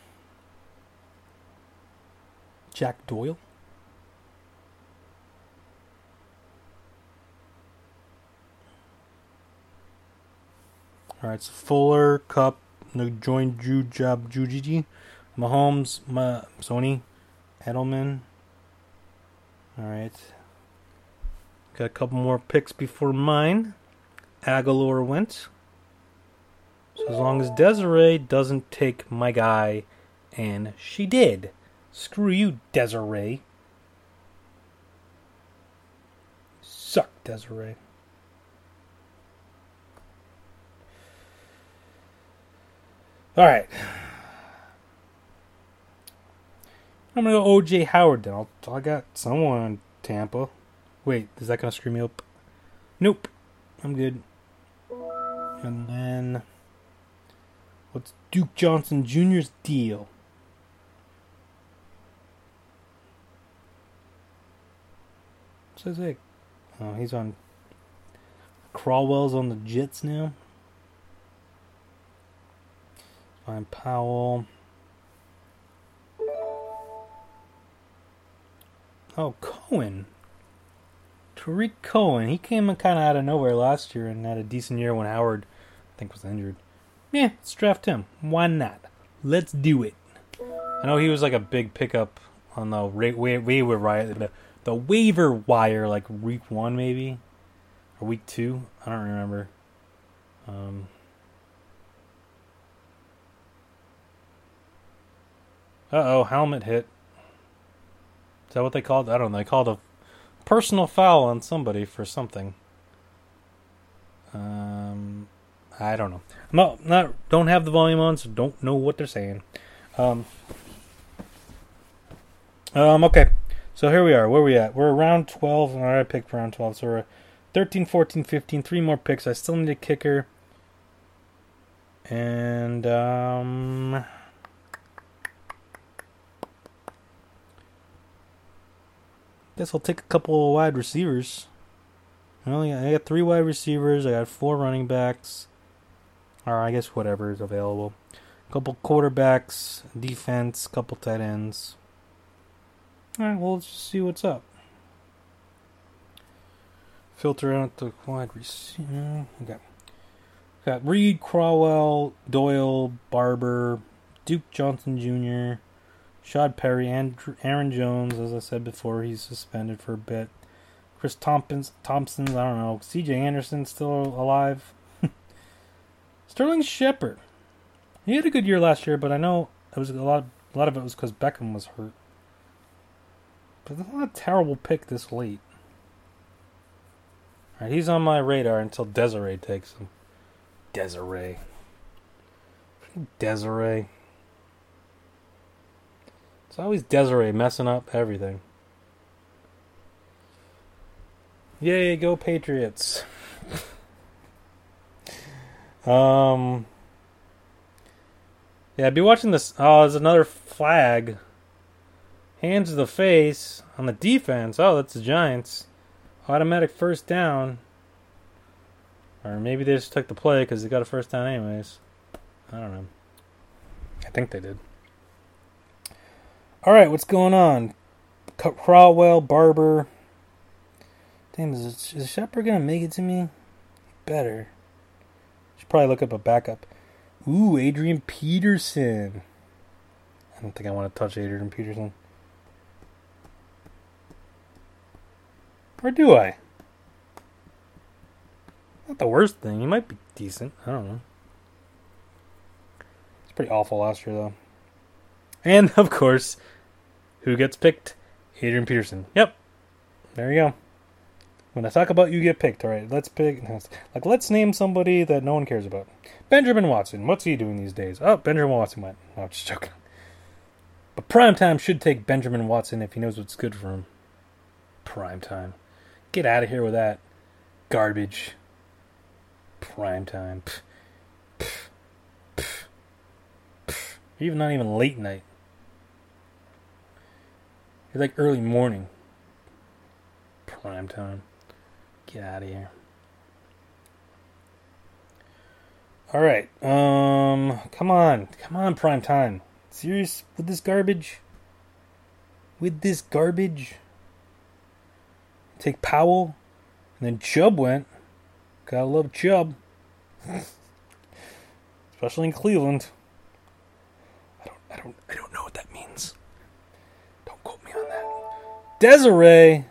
Jack Doyle? All right, so Fuller, Kupp, join Ju Job Jujiji, Mahomes, Ma, Sony, Edelman. All right, got a couple more picks before mine. Agholor went. So as long as Desiree doesn't take my guy, and she did. Screw you, Desiree. Suck, Desiree. All right. I'm gonna go OJ Howard then. I'll, I got someone in Tampa. Wait, is that gonna screw me up? Nope. I'm good. And then what's Duke Johnson Jr.'s deal? Says it. Oh, he's on. Crowell's on the Jets now. Find Powell. Oh, Cohen. Tarik Cohen. He came kind of out of nowhere last year and had a decent year when Howard, I think, was injured. Yeah, let's draft him. Why not? Let's do it. I know he was like a big pickup on the waiver wire, the, the waiver wire, like week one maybe, or week two. I don't remember. Um, Uh oh, helmet hit. Is that what they called? I don't know. They called a personal foul on somebody for something. Um, I don't know. I'm not, not don't have the volume on, so don't know what they're saying. Um, um, okay. So here we are. Where are we at? We're around 12. All right, I picked round 12. So we're 13, 14, 15. Three more picks. I still need a kicker. And, um... Guess I'll take a couple wide receivers. Well, I got three wide receivers. I got four running backs. Or I guess whatever is available. A couple quarterbacks, defense, couple tight ends. Alright, well, let's just see what's up. Filter out the wide receiver. Okay. Got Reed, Crowell, Doyle, Barber, Duke Johnson Jr., Shad Perry, and Aaron Jones. As I said before, he's suspended for a bit. Chris Thompkins, Thompson's, I don't know. C.J. Anderson still alive. Sterling Shepard. He had a good year last year, but I know it was a lot. A lot of it was because Beckham was hurt. But that's not a terrible pick this late. Alright, he's on my radar until Desiree takes him. Desiree. Desiree. It's always Desiree messing up everything. Yay, go Patriots. um Yeah, I'd be watching this oh, there's another flag Hands to the face on the defense. Oh, that's the Giants. Automatic first down. Or maybe they just took the play because they got a first down anyways. I don't know. I think they did. All right, what's going on? Crowell, Barber. Damn, is, is Shepard gonna make it to me? Better. Should probably look up a backup. Ooh, Adrian Peterson. I don't think I want to touch Adrian Peterson. Or do I? Not the worst thing. He might be decent. I don't know. It's pretty awful last year, though. And, of course, who gets picked? Adrian Peterson. Yep. There you go. When I talk about you get picked, all right, let's pick. Like, let's name somebody that no one cares about. Benjamin Watson. What's he doing these days? Oh, Benjamin Watson went. I'm just joking. But primetime should take Benjamin Watson if he knows what's good for him. Primetime. Get out of here with that garbage. Prime time. Even not even late night. It's like early morning. Prime time. Get out of here. All right. Um come on. Come on prime time. Serious with this garbage? With this garbage? take Powell, and then Chubb went. Gotta love Chubb. Especially in Cleveland. I don't I don't I don't know what that Desiree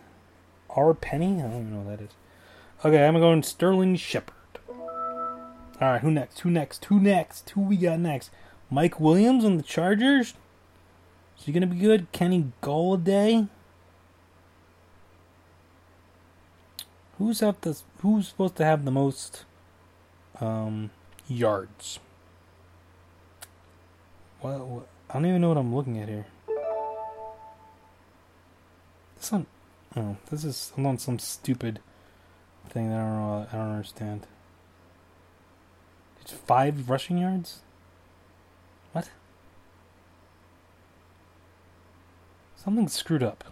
R. Penny? I don't even know what that is. Okay, I'm going Sterling Shepard. Alright, who next? Who next? Who next? Who we got next? Mike Williams on the Chargers? Is he gonna be good? Kenny Golladay? Who's out the Who's supposed to have the most um, yards? What, I don't even know what I'm looking at here. This one, oh, this is on some stupid thing that I don't know. I don't understand. It's five rushing yards. What? Something's screwed up.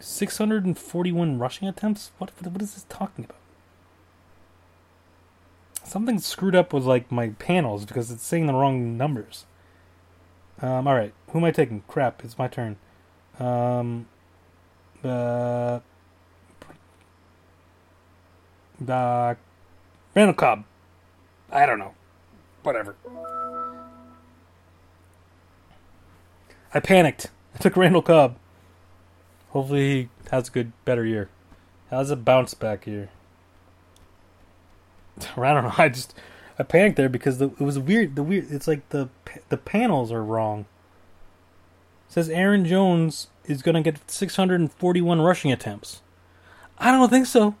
641 rushing attempts? What, what is this talking about? Something screwed up with like my panels because it's saying the wrong numbers. Um, all right, who am I taking? Crap, it's my turn. Um, uh, uh, Randall Cobb. I don't know. Whatever. I panicked. I took Randall Cobb. Hopefully he has a good, better year. How's a bounce back year? I don't know. I just I panicked there because the, it was weird. The weird. It's like the the panels are wrong. It says Aaron Jones is going to get 641 rushing attempts. I don't think so.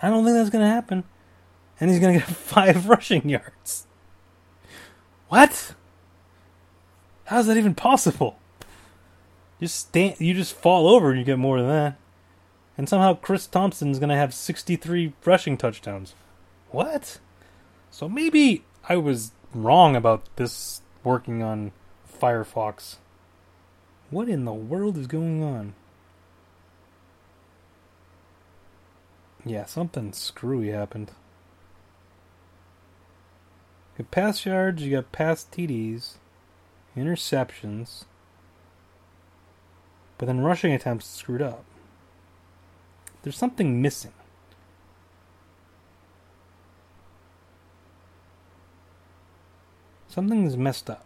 I don't think that's going to happen. And he's going to get five rushing yards. What? How is that even possible? Just stand, you just fall over and you get more than that. And somehow Chris Thompson's going to have 63 rushing touchdowns. What? So maybe I was wrong about this working on Firefox. What in the world is going on? Yeah, something screwy happened. You got pass yards, you got pass TDs, interceptions, but then rushing attempts screwed up. There's something missing. Something's messed up.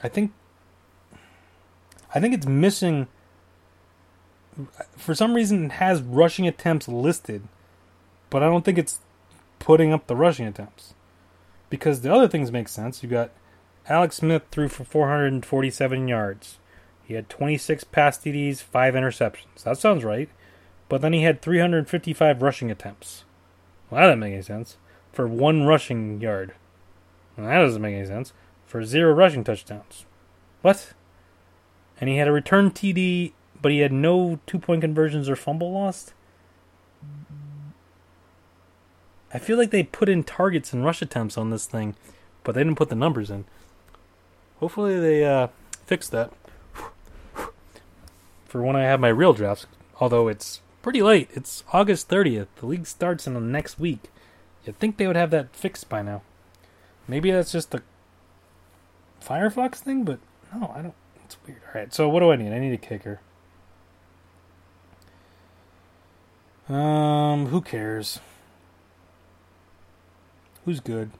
I think I think it's missing for some reason it has rushing attempts listed, but I don't think it's putting up the rushing attempts. Because the other things make sense. You got Alex Smith threw for 447 yards. He had 26 pass TDs, 5 interceptions. That sounds right. But then he had 355 rushing attempts. Well, that doesn't make any sense. For one rushing yard. Well, that doesn't make any sense. For zero rushing touchdowns. What? And he had a return TD, but he had no two point conversions or fumble lost? I feel like they put in targets and rush attempts on this thing, but they didn't put the numbers in. Hopefully they uh, fix that for when I have my real drafts. Although it's pretty late. It's August 30th. The league starts in the next week. You'd think they would have that fixed by now. Maybe that's just the Firefox thing, but no, I don't. It's weird. All right, so what do I need? I need a kicker. Um, who cares? Who's good?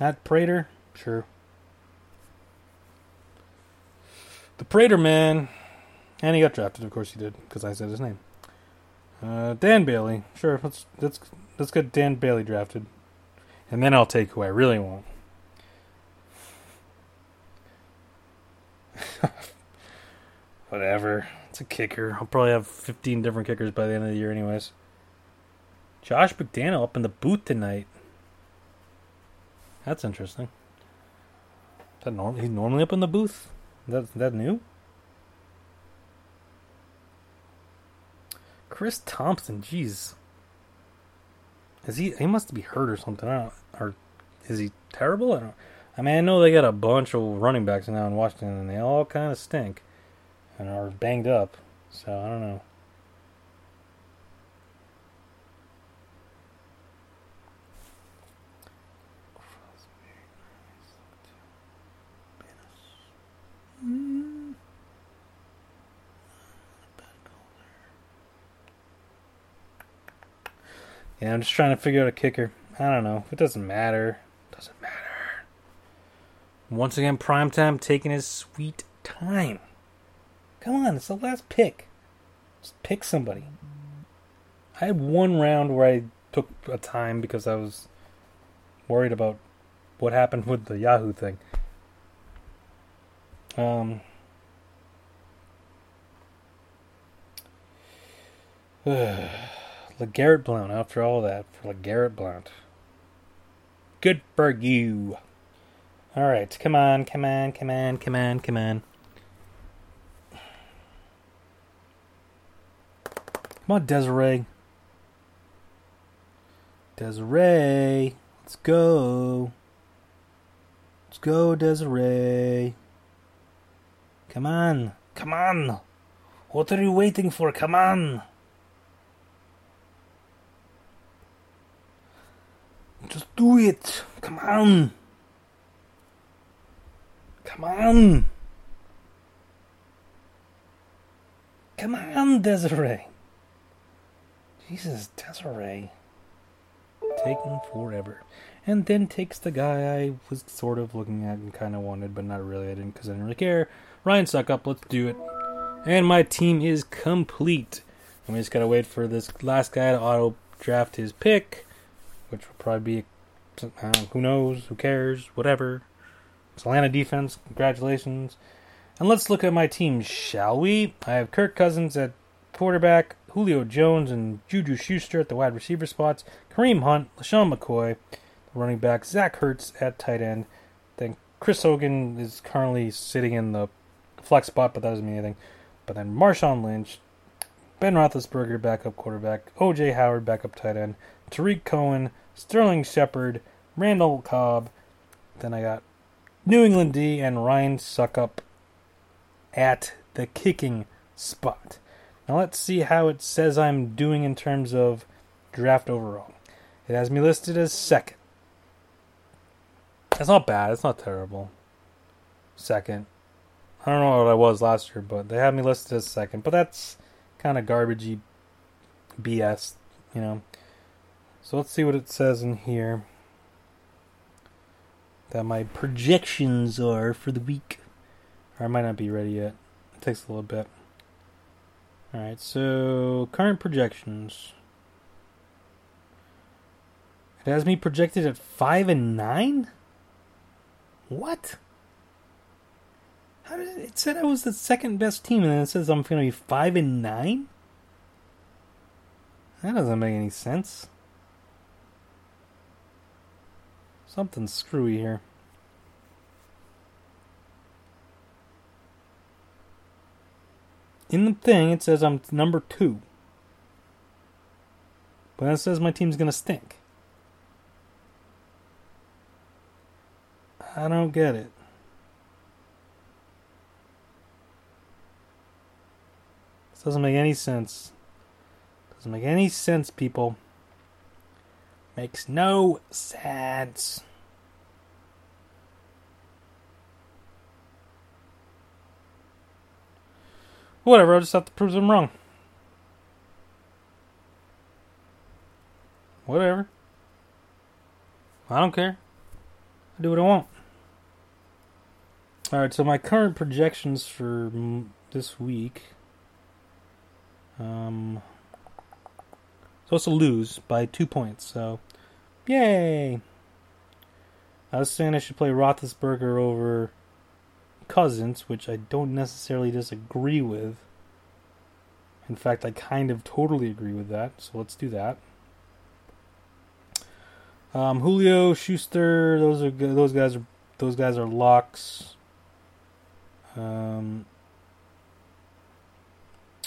Matt Prater? Sure. The Prater man. And he got drafted, of course he did, because I said his name. Uh, Dan Bailey. Sure, let's let's let's get Dan Bailey drafted. And then I'll take who I really want. Whatever. It's a kicker. I'll probably have 15 different kickers by the end of the year, anyways. Josh McDaniel up in the booth tonight. That's interesting. Is that norm- he's normally up in the booth? Is that, is that new? Chris Thompson, jeez. Is he? He must be hurt or something. I don't, or is he terrible? I don't. I mean, I know they got a bunch of running backs now in Washington, and they all kind of stink and are banged up. So I don't know. Yeah, I'm just trying to figure out a kicker. I don't know. It doesn't matter. It doesn't matter. Once again, Primetime taking his sweet time. Come on, it's the last pick. Just pick somebody. I had one round where I took a time because I was worried about what happened with the Yahoo thing. Um. LeGarrette Blount, after all that, for LeGarrette Blount. Good for you. Alright, come on, come on, come on, come on, come on. Come on, Desiree. Desiree, let's go. Let's go, Desiree. Come on, come on. What are you waiting for? Come on. Just do it. Come on. Come on. Come on, Desiree. Jesus, Desiree. Taking forever. And then takes the guy I was sort of looking at and kind of wanted, but not really. I didn't because I didn't really care. Ryan Succop. let's do it. And my team is complete. And we just gotta wait for this last guy to auto draft his pick which will probably be, who knows, who cares, whatever. It's Atlanta defense, congratulations. And let's look at my team, shall we? I have Kirk Cousins at quarterback, Julio Jones and Juju Schuster at the wide receiver spots, Kareem Hunt, LeSean McCoy, running back, Zach Ertz at tight end. Then Chris Hogan is currently sitting in the flex spot, but that doesn't mean anything. But then Marshawn Lynch, Ben Roethlisberger, backup quarterback, OJ Howard, backup tight end, Tarik Cohen, Sterling Shepard, Randall Cobb. Then I got New England D and Ryan Succop at the kicking spot. Now let's see how it says I'm doing in terms of draft overall. It has me listed as second. That's not bad. It's not terrible. Second. I don't know what I was last year, but they had me listed as second. But that's kind of garbagey BS, you know. So let's see what it says in here. That my projections are for the week. Or I might not be ready yet. It takes a little bit. Alright, so current projections. It has me projected at 5 and 9? What? How did it, said I was the second best team and then it says I'm going to be 5 and 9? That doesn't make any sense. Something's screwy here. in the thing it says I'm number two. But it says my team's gonna stink. I don't get it. This doesn't make any sense. Doesn't make any sense, people. Makes no sense. Whatever, I'll just have to prove them wrong. Whatever. I don't care. I do what I want. Alright, so my current projections for this week. Um, supposed to lose by two points, so yay! I was saying I should play Roethlisberger over Cousins, which I don't necessarily disagree with. In fact, I kind of totally agree with that. So let's do that. Um, Julio Schuster, those are those guys are those guys are locks. Um,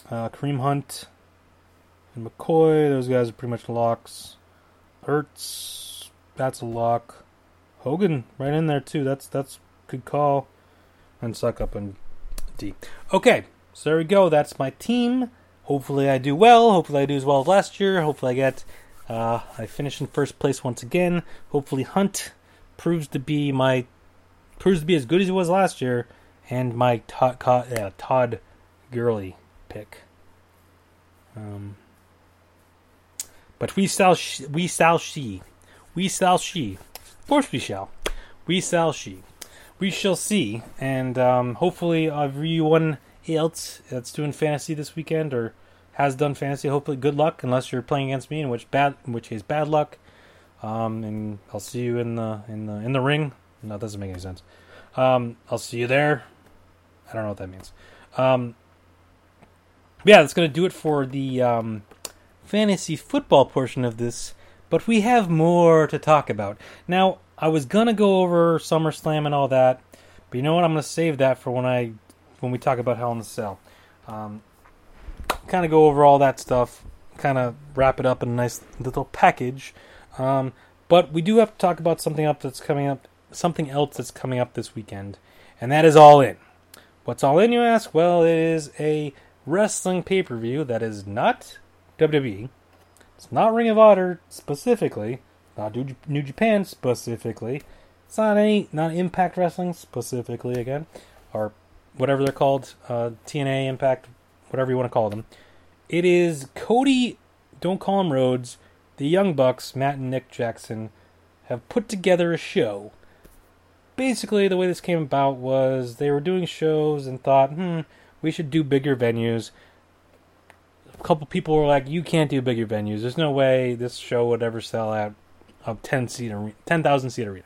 uh, Kareem Hunt and McCoy, those guys are pretty much locks. Ertz, that's a lock. Hogan, right in there too. That's that's good call and Succop and D. Okay, so there we go. That's my team. Hopefully I do well. Hopefully I do as well as last year. Hopefully I get uh, I finish in first place once again. Hopefully Hunt proves to be my proves to be as good as he was last year, and my Todd, uh, Todd Gurley pick. Um, but we shall sh- we shall she we shall she. Of course we shall. We shall she we shall see. And um, hopefully, everyone else that's doing fantasy this weekend or has done fantasy, hopefully, good luck. Unless you're playing against me, in which bad, in which case, bad luck. Um, and I'll see you in the in the in the ring. No, that doesn't make any sense. Um, I'll see you there. I don't know what that means. Um, yeah, that's to do it for the um, fantasy football portion of this. But we have more to talk about. Now, I was gonna go over SummerSlam and all that, but you know what? I'm gonna save that for when I when we talk about Hell in the Cell. Um, kind of go over all that stuff, kind of wrap it up in a nice little package. Um, but we do have to talk about something up that's coming up, something else that's coming up this weekend, and that is All In. What's All In, you ask? Well, it is a wrestling pay per view that is not WWE. It's not Ring of Honor specifically not New Japan specifically. It's not any, not Impact Wrestling specifically again, or whatever they're called, uh, TNA Impact, whatever you want to call them. It is Cody, don't call him Rhodes, the Young Bucks, Matt and Nick Jackson, have put together a show. Basically, the way this came about was they were doing shows and thought, hmm, we should do bigger venues. Couple people were like, you can't do bigger venues. There's no way this show would ever sell out a 10 seat arena, 10,000 seat arena.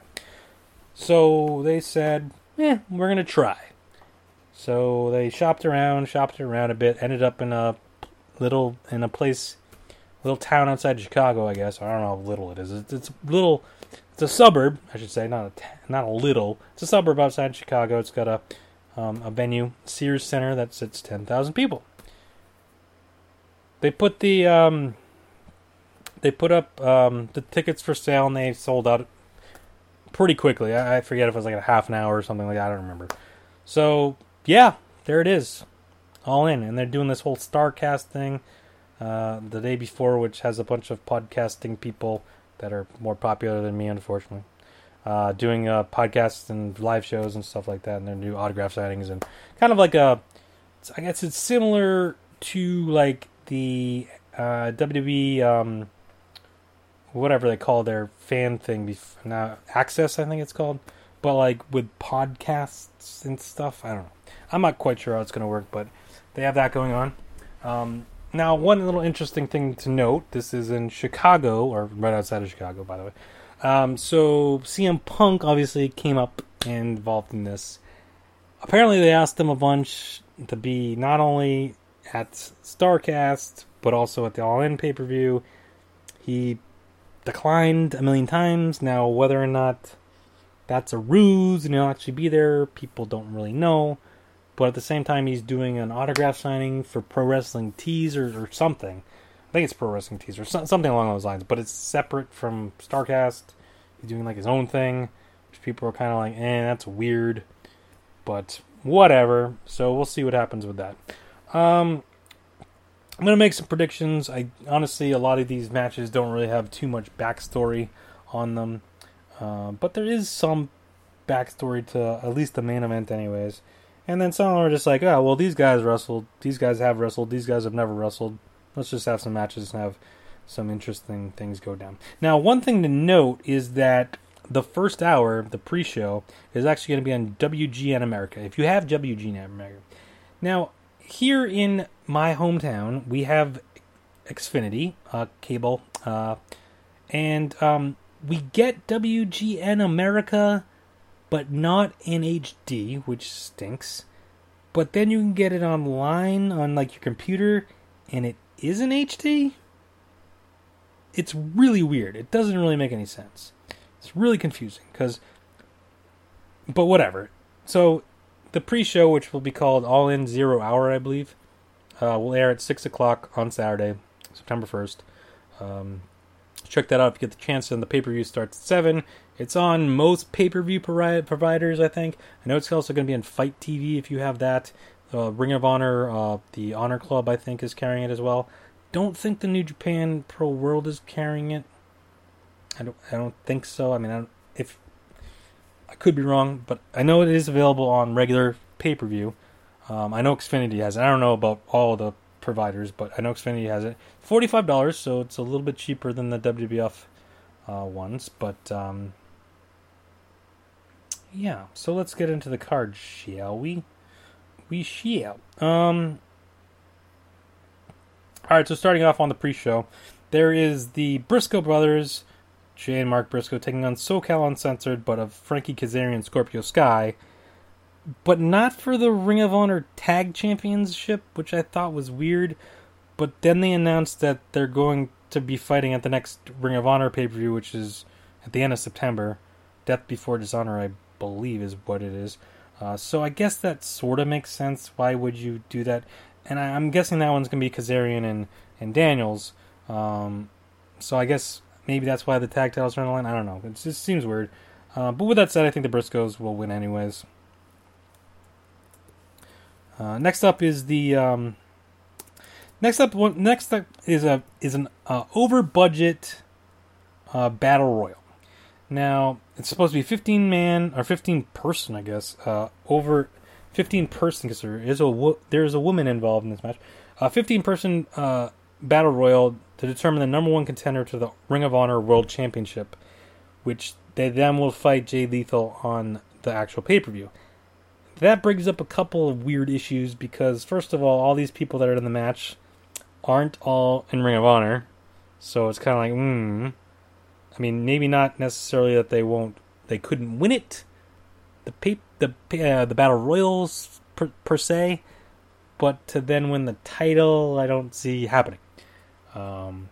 So they said, "Yeah, we're to try." So they shopped around, shopped around a bit, ended up in a little in a place, little town outside Chicago, I guess. I don't know how little it is. It's, it's a little, it's a suburb, I should say, not a not a little. It's a suburb outside Chicago. It's got a um, a venue, Sears Center, that sits ten thousand people. They put the um, they put up um, the tickets for sale and they sold out pretty quickly. I, I forget if it was like a half an hour or something like that. I don't remember. So yeah, there it is, all in, and they're doing this whole Starcast thing uh, the day before, which has a bunch of podcasting people that are more popular than me, unfortunately. Uh, doing uh, podcasts and live shows and stuff like that, and their new autograph signings, and kind of like a, I guess it's similar to like the uh, WWE, um, whatever they call their fan thing, bef- now Access, I think it's called, but like with podcasts and stuff. I don't know. I'm not quite sure how it's going to work, but they have that going on. Um, now, one little interesting thing to note: this is in Chicago, or right outside of Chicago, by the way. Um, so CM Punk obviously came up and involved in this. Apparently, they asked him a bunch to be not only at Starcast but also at the All In pay per view. He declined a million times. Now, whether or not that's a ruse and he'll actually be there, people don't really know. But at the same time, he's doing an autograph signing for Pro Wrestling Tees or, or something. I think it's Pro Wrestling Tees or so, something along those lines. But it's separate from Starcast. He's doing like his own thing, which people are kind of like, eh, that's weird. But whatever. So we'll see what happens with that. Um, I'm gonna make some predictions. I honestly, a lot of these matches don't really have too much backstory on them, uh, but there is some backstory to at least the main event, anyways. And then some are just like, oh, well, these guys wrestled. These guys have wrestled. These guys have never wrestled. Let's just have some matches and have some interesting things go down. Now, one thing to note is that the first hour, the pre-show, is actually going to be on WGN America. If you have WGN America, now here in my hometown, we have Xfinity uh, cable, uh, and um, we get WGN America but not in HD, which stinks. But then you can get it online on like your computer, and it is in HD. It's really weird. It doesn't really make any sense. It's really confusing because, but whatever. So, the pre-show, which will be called All In Zero Hour, I believe, uh, will air at six o'clock on Saturday, September first. Um, check that out if you get the chance. And the pay-per-view starts at seven. It's on most pay per view providers, I think. I know it's also going to be on Fight TV if you have that. Uh, Ring of Honor, uh, the Honor Club, I think, is carrying it as well. Don't think the New Japan Pro World is carrying it. I don't. I don't think so. I mean, I if I could be wrong, but I know it is available on regular pay per view. Um, I know Xfinity has it. I don't know about all the providers, but I know Xfinity has it. Forty five dollars, so it's a little bit cheaper than the WWF uh, ones, but um, yeah, so let's get into the card, shall we? We shall. Um. All right, so starting off on the pre-show, there is the Briscoe brothers, Jay and Mark Briscoe, taking on SoCal Uncensored, but of Frankie Kazarian and Scorpio Sky, but not for the Ring of Honor Tag Championship, which I thought was weird. But then they announced that they're going to be fighting at the next Ring of Honor pay-per-view, which is at the end of September. Death Before Dishonor, I believe is what it is. Uh, so I guess that sort of makes sense. Why would you do that? And I, am guessing that one's going to be Kazarian and, and Daniels. Um, so I guess maybe that's why the tag titles are on the line. I don't know. It just seems weird. Uh, but with that said, I think the Briscoes will win anyways. Uh, next up is the um, next up. Next up is a is an uh, over budget uh, battle royal. Now, it's supposed to be 15 man or 15 person, I guess. Uh, over 15 person because there is a wo- there is a woman involved in this match. Uh, 15 person battle royal to determine the number one contender to the Ring of Honor World Championship, which they then will fight Jay Lethal on the actual pay per view. That brings up a couple of weird issues because first of all, all these people that are in the match aren't all in Ring of Honor, so it's kind of like, hmm I mean, maybe not necessarily that they won't, they couldn't win it. The pay, the uh, the battle royals per, per se, but to then win the title, I don't see happening. Um,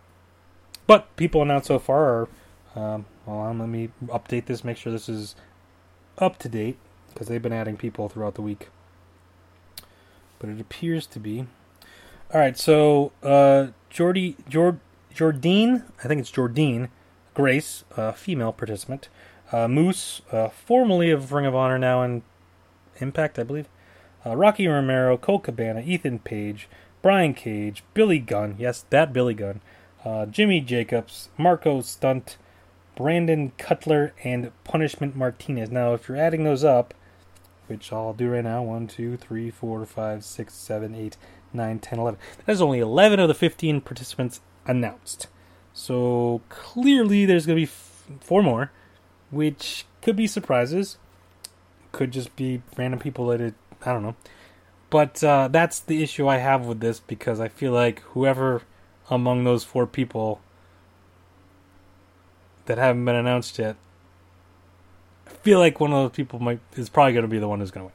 but people announced so far are. Um, hold on, let me update this. Make sure this is up to date because they've been adding people throughout the week. But it appears to be. All right, so uh, Jordy Jord Jordynne, I think it's Jordynne Grace, uh, female participant. Uh, Moose, uh, formerly of Ring of Honor, now in Impact, I believe. Uh, Rocky Romero, Colt Cabana, Ethan Page, Brian Cage, Billy Gunn, yes, that Billy Gunn, uh, Jimmy Jacobs, Marco Stunt, Brandon Cutler, and Punishment Martinez. Now, if you're adding those up, which I'll do right now 1, 2, 3, 4, 5, 6, 7, 8, 9, 10, 11. There's only 11 of the 15 participants announced. So clearly there's going to be f- four more, which could be surprises. Could just be random people that it, I don't know. But uh, that's the issue I have with this because I feel like whoever among those four people that haven't been announced yet, I feel like one of those people might is probably going to be the one who's going to win.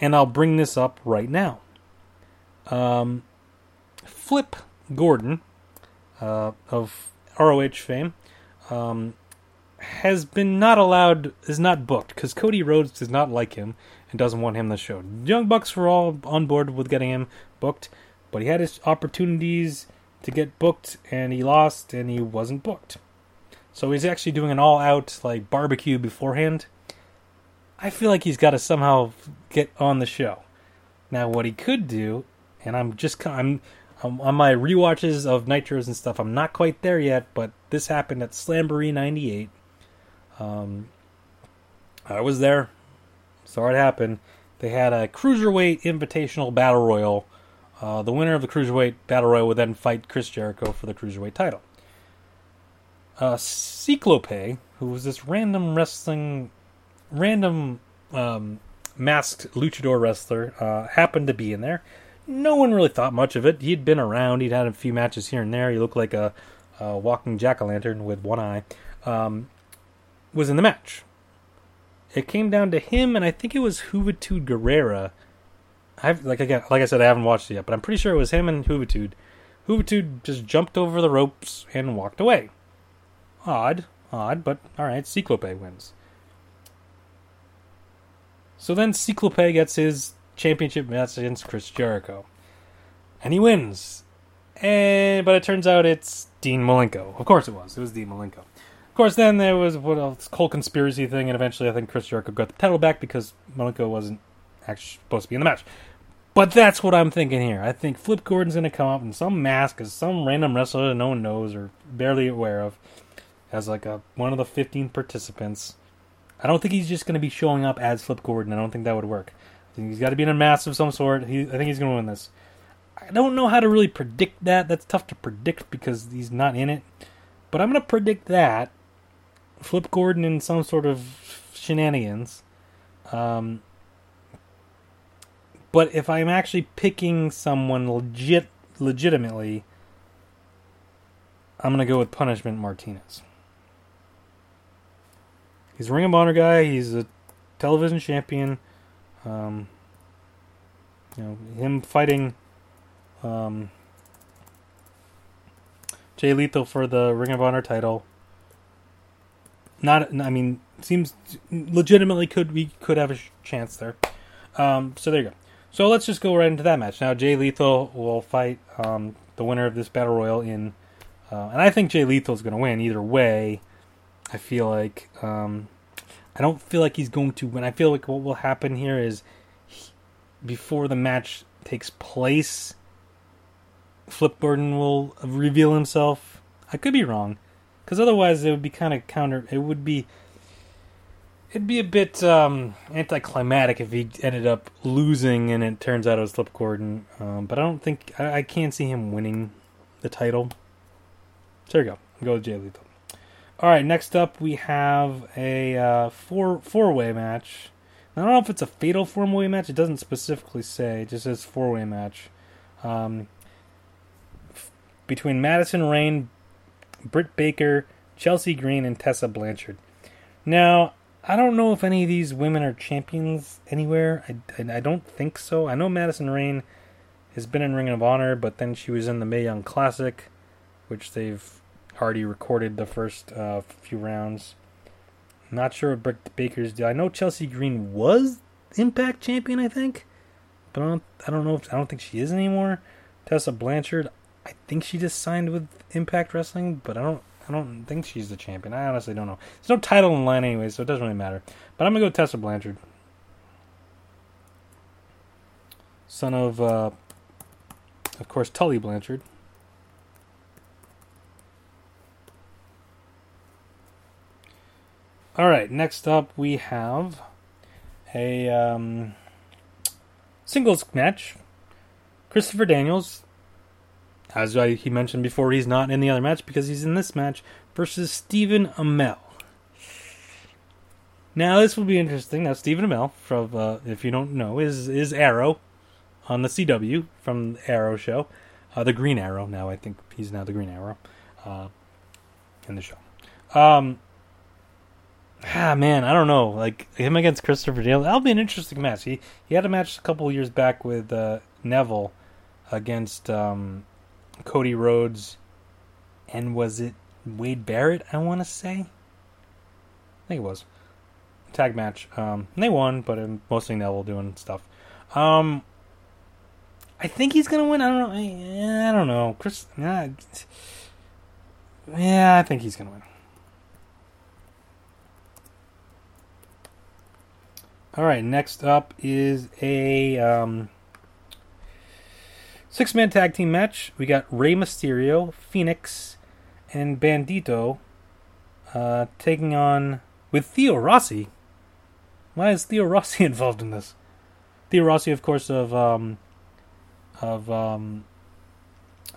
And I'll bring this up right now. Um, Flip Gordon uh, of ROH fame um, has been not allowed, is not booked because Cody Rhodes does not like him doesn't want him the show. Young Bucks were all on board with getting him booked, but he had his opportunities to get booked and he lost and he wasn't booked. So he's actually doing an all out like barbecue beforehand. I feel like he's got to somehow get on the show. Now, what he could do, and I'm just I'm, I'm on my rewatches of Nitros and stuff. I'm not quite there yet, but this happened at Slamboree '98. Um, I was there, saw it happen. They had a cruiserweight invitational battle royal. Uh, the winner of the cruiserweight battle royal would then fight Chris Jericho for the cruiserweight title uh, Cyclope, who was this random wrestling, random um, masked luchador wrestler, uh, happened to be in there. No one really thought much of it. He'd been around. He'd had a few matches here and there. He looked like a, a walking jack o' lantern with one eye. Um, was in the match. It came down to him, and I think it was Juventud Guerrera. I've like again, like I said, I haven't watched it yet, but I'm pretty sure it was him and Juventud. Juventud just jumped over the ropes and walked away. Odd, odd, but alright, Cyclope wins. So then Cyclope gets his championship match against Chris Jericho. And he wins. And but it turns out it's Dean Malenko. Of course it was. It was Dean Malenko. Of course, then there was what else, whole conspiracy thing, and eventually I think Chris Jericho got the title back because Malenko wasn't actually supposed to be in the match. But that's what I'm thinking here. I think Flip Gordon's going to come up in some mask as some random wrestler that no one knows or barely aware of as like a one of the 15 participants. I don't think he's just going to be showing up as Flip Gordon. I don't think that would work. I think he's got to be in a mask of some sort. He, I think he's going to win this. I don't know how to really predict that. That's tough to predict because he's not in it. But I'm going to predict that Flip Gordon in some sort of shenanigans. Um, but if I'm actually picking someone legit, legitimately, I'm going to go with Punishment Martinez. He's a Ring of Honor guy. He's a television champion. Um, you know, him fighting um, Jay Lethal for the Ring of Honor title. Not, I mean, seems legitimately could we could have a chance there. Um, so there you go. So let's just go right into that match now. Jay Lethal will fight um, the winner of this battle royal in, uh, and I think Jay Lethal is going to win either way. I feel like um, I don't feel like he's going to win. I feel like what will happen here is he, before the match takes place, Flip Gordon will reveal himself. I could be wrong, because otherwise it would be kind of counter. It would be it'd be a bit um, anticlimactic if he ended up losing and it turns out it was Flip Gordon. Um, but I don't think I, I, can't see him winning the title. So there you go. Go with Jay Lethal. All right, next up we have a uh, four four way match. I don't know if it's a fatal four way match. It doesn't specifically say. It just says four way match. Um, f- between Madison Rayne, Britt Baker, Chelsea Green, and Tessa Blanchard. Now, I don't know if any of these women are champions anywhere. I, I, I don't think so. I know Madison Rayne has been in Ring of Honor, but then she was in the Mae Young Classic, which they've already recorded the first uh, few rounds. not sure what Britt Baker's do. I know Chelsea Green was Impact champion, I think, but I don't. I don't know. If, I don't think she is anymore. Tessa Blanchard. I think she just signed with Impact Wrestling, but I don't. I don't think she's the champion. I honestly don't know. There's no title in line anyway, so it doesn't really matter. But I'm gonna go Tessa Blanchard, son of, uh, of course, Tully Blanchard. All right, next up we have a um, singles match. Christopher Daniels, as I, he mentioned before, he's not in the other match because he's in this match versus Stephen Amell. Now this will be interesting. Now Stephen Amell, from uh, if you don't know, is is Arrow on the CW from the Arrow show, uh, the Green Arrow. Now I think he's now the Green Arrow uh, in the show. Um, ah man, I don't know. Like him against Christopher Dale, that'll be an interesting match. He he had a match a couple years back with uh, Neville against um, Cody Rhodes, and was it Wade Barrett? I want to say. I think it was tag match. Um, they won, but mostly Neville doing stuff. Um, I think he's gonna win. I don't know. I, I don't know. Chris. yeah, I think he's gonna win. All right, next up is a um, six man tag team match. We got Rey Mysterio, Fenix, and Bandito uh, taking on with Theo Rossi. Why is Theo Rossi involved in this? Theo Rossi, of course, of um, of um,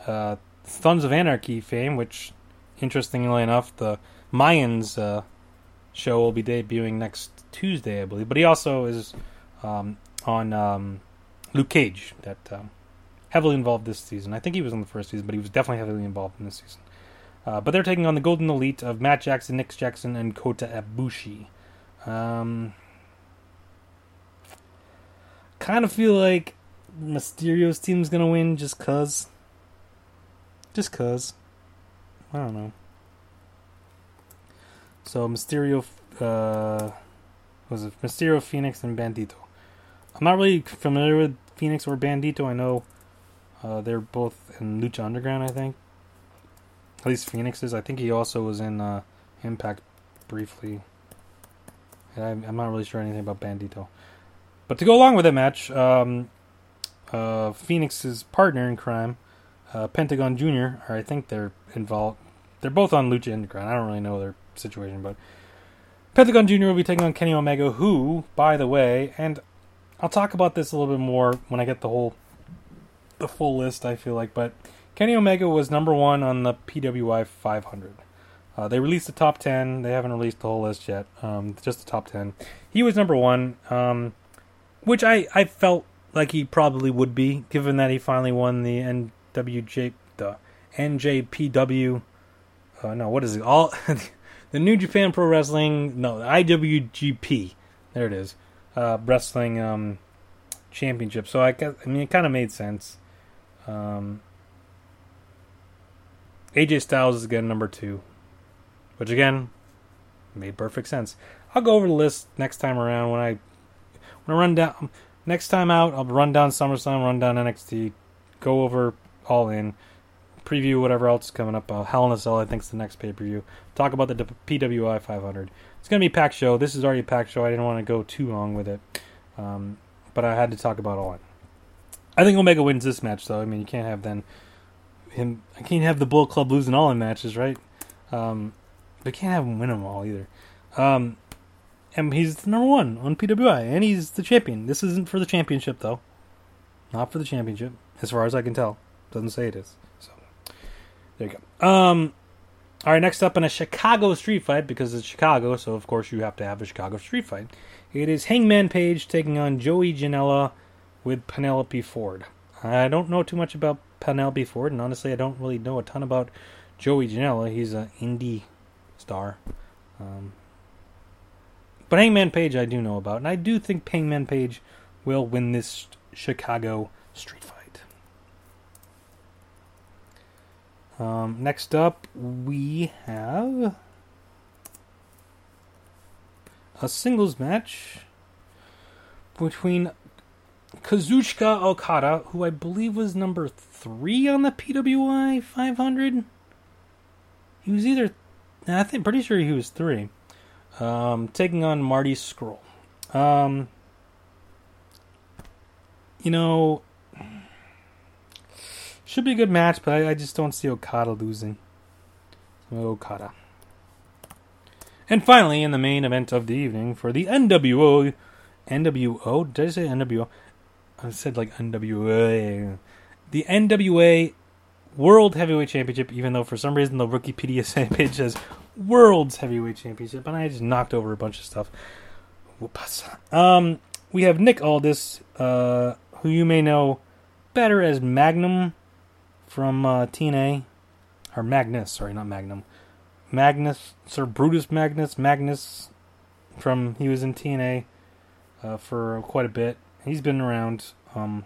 uh, Sons of Anarchy fame, which, interestingly enough, the Mayans uh, show will be debuting next Tuesday, I believe. But he also is um, on um, Luke Cage, that um, heavily involved this season. I think he was in the first season, but he was definitely heavily involved in this season. Uh, but they're taking on the Golden Elite of Matt Jackson, Nick Jackson, and Kota Ibushi. Um, kind of feel like Mysterio's team's gonna win just cause. Just cause. I don't know. So Mysterio uh, was it Mysterio, Fenix, and Bandito. I'm not really familiar with Fenix or Bandito. I know uh, they're both in Lucha Underground. I think at least Fenix is. I think he also was in uh, Impact briefly. I'm, I'm, not really sure anything about Bandito. But to go along with that match, um, uh, Fenix's partner in crime, uh, Pentagon Jr., or I think they're involved. They're both on Lucha Underground. I don't really know their situation, but Pentagon Jr. will be taking on Kenny Omega, who, by the way, and I'll talk about this a little bit more when I get the whole the full list. I feel like, but Kenny Omega was number one on the PWI 500. Uh, they released the top 10. They haven't released the whole list yet. Um, just the top 10. He was number one, um, which I, I felt like he probably would be, given that he finally won the NWJ the NJPW. Uh, no, what is it? All the New Japan Pro Wrestling, no, the IWGP. There it is. Uh, wrestling um, championship. So I guess, I mean, it kind of made sense. Um, AJ Styles is again number two, which again made perfect sense. I'll go over the list next time around when I when I run down next time out. I'll run down SummerSlam, run down NXT, go over All In preview whatever else is coming up. Uh, Hell in a Cell, I think, is the next pay per view. Talk about the PWI 500. It's going to be a packed show. This is already a packed show. I didn't want to go too long with it, um, but I had to talk about all it. I think Omega wins this match, though. I mean, you can't have then him. I can't have the Bullet Club losing all in matches, right? Um, but can't have him win them all either. Um, and he's number one on PWI, and he's the champion. This isn't for the championship, though. Not for the championship, as far as I can tell. Doesn't say it is. So there you go. Um, all right, next up in a Chicago street fight because it's Chicago, so of course you have to have a Chicago street fight. It is Hangman Page taking on Joey Janela with Penelope Ford. I don't know too much about Penelope Ford, and honestly, I don't really know a ton about Joey Janela. He's an indie star. Um, But Hangman Page, I do know about, and I do think Hangman Page will win this Chicago street fight. Um, next up, we have a singles match between Kazuchika Okada, who I believe was number three on the PWI 500. He was either, I think, pretty sure he was three. Um, taking on Marty Scurll. Um, you know, should be a good match, but I, I just don't see Okada losing. Okada. And finally, in the main event of the evening for the NWO, NWO, did I say NWO? I said like NWA. The NWA World Heavyweight Championship, even though for some reason the Wikipedia page says World's Heavyweight Championship, and I just knocked over a bunch of stuff. Um, we have Nick Aldis, uh, who you may know better as Magnum from uh, TNA, or Magnus, sorry, not Magnum. Magnus, Sir Brutus Magnus, Magnus from he was in TNA uh, for quite a bit. He's been around um,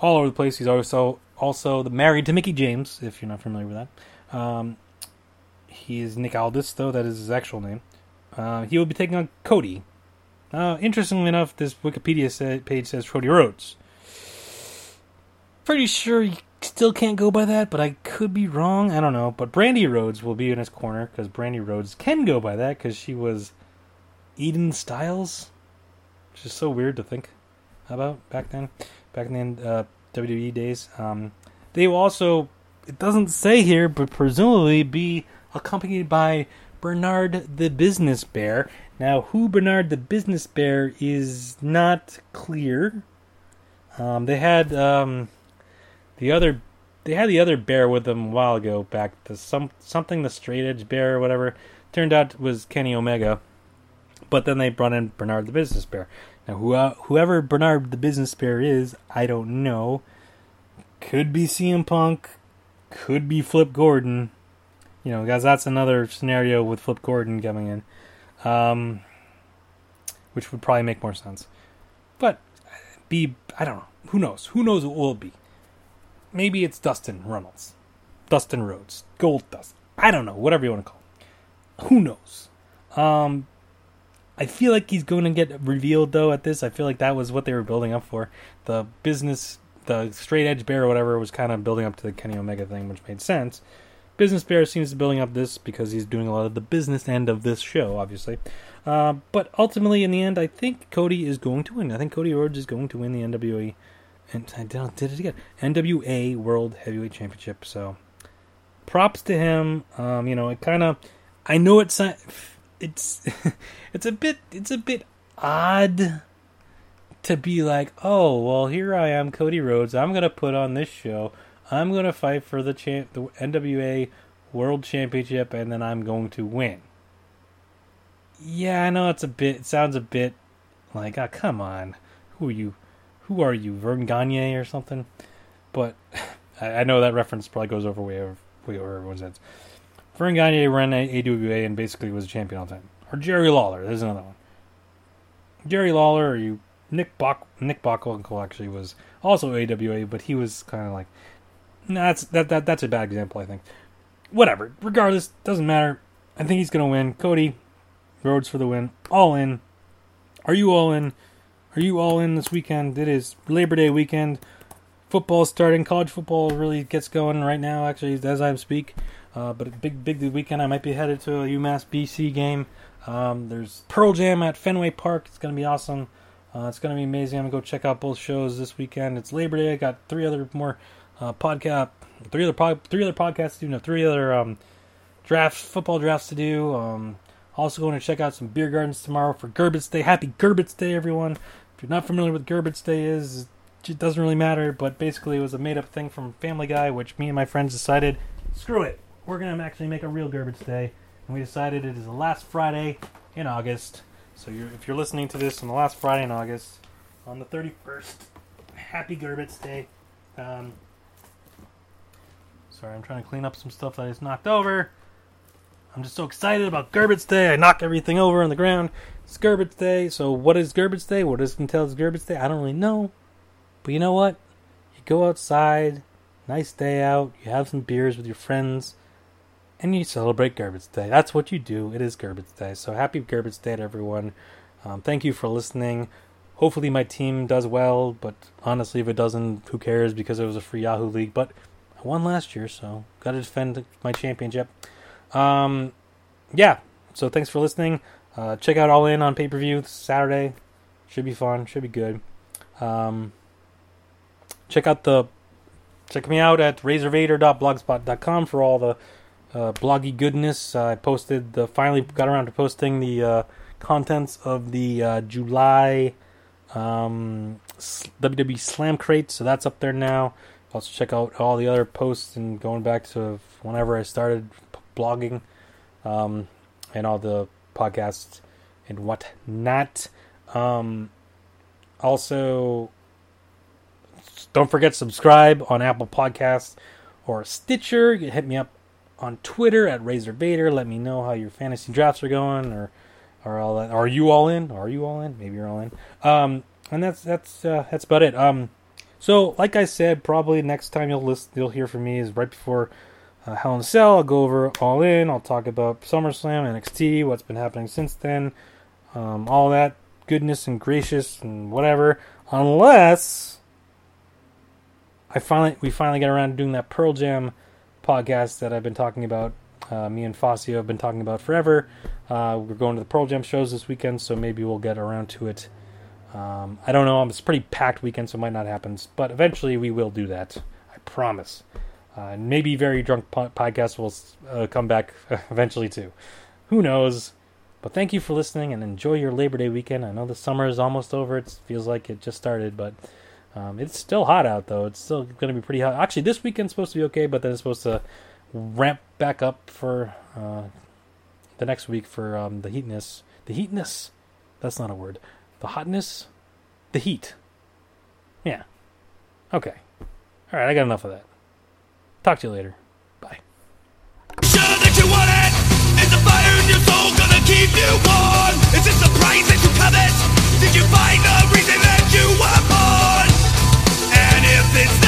all over the place. He's also also married to Mickie James, if you're not familiar with that. Um, he is Nick Aldis, though that is his actual name. Uh, he will be taking on Cody. Uh, interestingly enough, this Wikipedia page says Cody Rhodes. Pretty sure you still can't go by that, but I could be wrong. I don't know. But Brandi Rhodes will be in his corner because Brandi Rhodes can go by that because she was Eden Stiles, which is so weird to think about back then, back in the uh, WWE days. Um, they will also, it doesn't say here, but presumably be accompanied by Bernard the Business Bear. Now, who Bernard the Business Bear is not clear. Um, they had um, the other, they had the other bear with them a while ago. Back to some something the Straight Edge Bear or whatever. Turned out was Kenny Omega, but then they brought in Bernard the Business Bear. Now, who, uh, whoever Bernard the Business Bear is, I don't know. Could be CM Punk, could be Flip Gordon. You know, guys, that's another scenario with Flip Gordon coming in, um, which would probably make more sense. But be, I don't know. Who knows? Who knows what will be? Maybe it's Dustin Runnels, Dustin Rhodes, Gold Dust. I don't know. Whatever you want to call. It. Who knows? Um, I feel like he's going to get revealed though at this. I feel like that was what they were building up for. The business, the straight edge bear or whatever was kind of building up to the Kenny Omega thing, which made sense. Business Bear seems to be building up this because he's doing a lot of the business end of this show, obviously. Uh, but ultimately, in the end, I think Cody is going to win. I think Cody Rhodes is going to win the NWA, and I did it again, NWA World Heavyweight Championship. So, props to him. Um, you know, it kind of, I know it's it's it's a bit it's a bit odd to be like, oh well, here I am, Cody Rhodes. I'm gonna put on this show. I'm gonna fight for the champ, the NWA World Championship, and then I'm going to win. Yeah, I know it's a bit. It sounds a bit like, oh, come on, who are you? Who are you, Verne Gagne or something? But I, I know that reference probably goes over way over way over everyone's heads. Verne Gagne ran AWA and basically was a champion all the time. Or Jerry Lawler, there's another one. Jerry Lawler, or you Nick Bach Nick Bockwinkel actually was also AWA, but he was kind of like, nah, that's that that that's a bad example, I think. Whatever. Regardless, doesn't matter. I think he's gonna win. Cody Rhodes for the win. All in. Are you all in? Are you all in this weekend? It is Labor Day weekend. Football starting. College football really gets going right now. Actually, as I speak. Uh, but big, big weekend. I might be headed to a UMass BC game. Um, there's Pearl Jam at Fenway Park. It's going to be awesome. Uh, it's going to be amazing. I'm to go check out both shows this weekend. It's Labor Day. I got three other more uh, podcast, three other three other podcasts to do. No, three other um, drafts, football drafts to do. Um, also going to check out some beer gardens tomorrow for Gerbits Day. Happy Gerbits Day, everyone! If you're not familiar with Gerbits Day is, it doesn't really matter. But basically, it was a made-up thing from Family Guy, which me and my friends decided, screw it we're going to actually make a real Garbage Day. And we decided it is the last Friday in August. So you're, if you're listening to this on the last Friday in August, on the 31st, happy Garbage Day. Um, sorry, I'm trying to clean up some stuff that is knocked over. I'm just so excited about Gerbits Day. I knock everything over on the ground. It's Gerbits Day. So what is Gerbits Day? What does it entail is Gerbits Day? I don't really know. But you know what? You go outside, nice day out, you have some beers with your friends, and you celebrate Gerbits Day. That's what you do. It is Gerbits Day. So happy Gerbits Day to everyone. Um, thank you for listening. Hopefully my team does well, but honestly, if it doesn't, who cares? Because it was a free Yahoo League. But I won last year, so got to defend my championship. Um, yeah. So thanks for listening. Uh, check out All In on pay per view Saturday. Should be fun. Should be good. Um, check out the check me out at razorvader.blogspot.com for all the uh, bloggy goodness. I posted the finally got around to posting the uh, contents of the uh, July um, WWE Slam crate, so that's up there now. Also check out all the other posts and going back to whenever I started blogging um, and all the podcasts and whatnot. Um, also, don't forget subscribe on Apple Podcasts or Stitcher. Hit me up on Twitter at Razor Vader. Let me know how your fantasy drafts are going, or or all that. Are you all in? Are you all in? Maybe you're all in. Um, and that's that's uh, that's about it. Um, so like I said, probably next time you'll list, you'll hear from me is right before uh, Hell in a Cell. I'll go over All In. I'll talk about SummerSlam, NXT, what's been happening since then, um, all that goodness and gracious and whatever. Unless I finally we finally get around to doing that Pearl Jam podcast that I've been talking about. Uh, me and Fazio have been talking about forever. Uh, we're going to the Pearl Jam shows this weekend, so maybe we'll get around to it. Um, I don't know. It's a pretty packed weekend, so it might not happen. But eventually, we will do that. I promise. Uh, maybe very drunk po- podcast will uh, come back eventually too. Who knows? But thank you for listening and enjoy your Labor Day weekend. I know the summer is almost over. It feels like it just started, but um, it's still hot out though. It's still going to be pretty hot. Actually, this weekend's supposed to be okay, but then it's supposed to ramp back up for uh, the next week for um, the heatness. The heatness. That's not a word. The hotness. The heat. Yeah. Okay. All right. I got enough of that. Talk to you later. Bye. Is it the price that you covet? Did you find the reason that you were born? this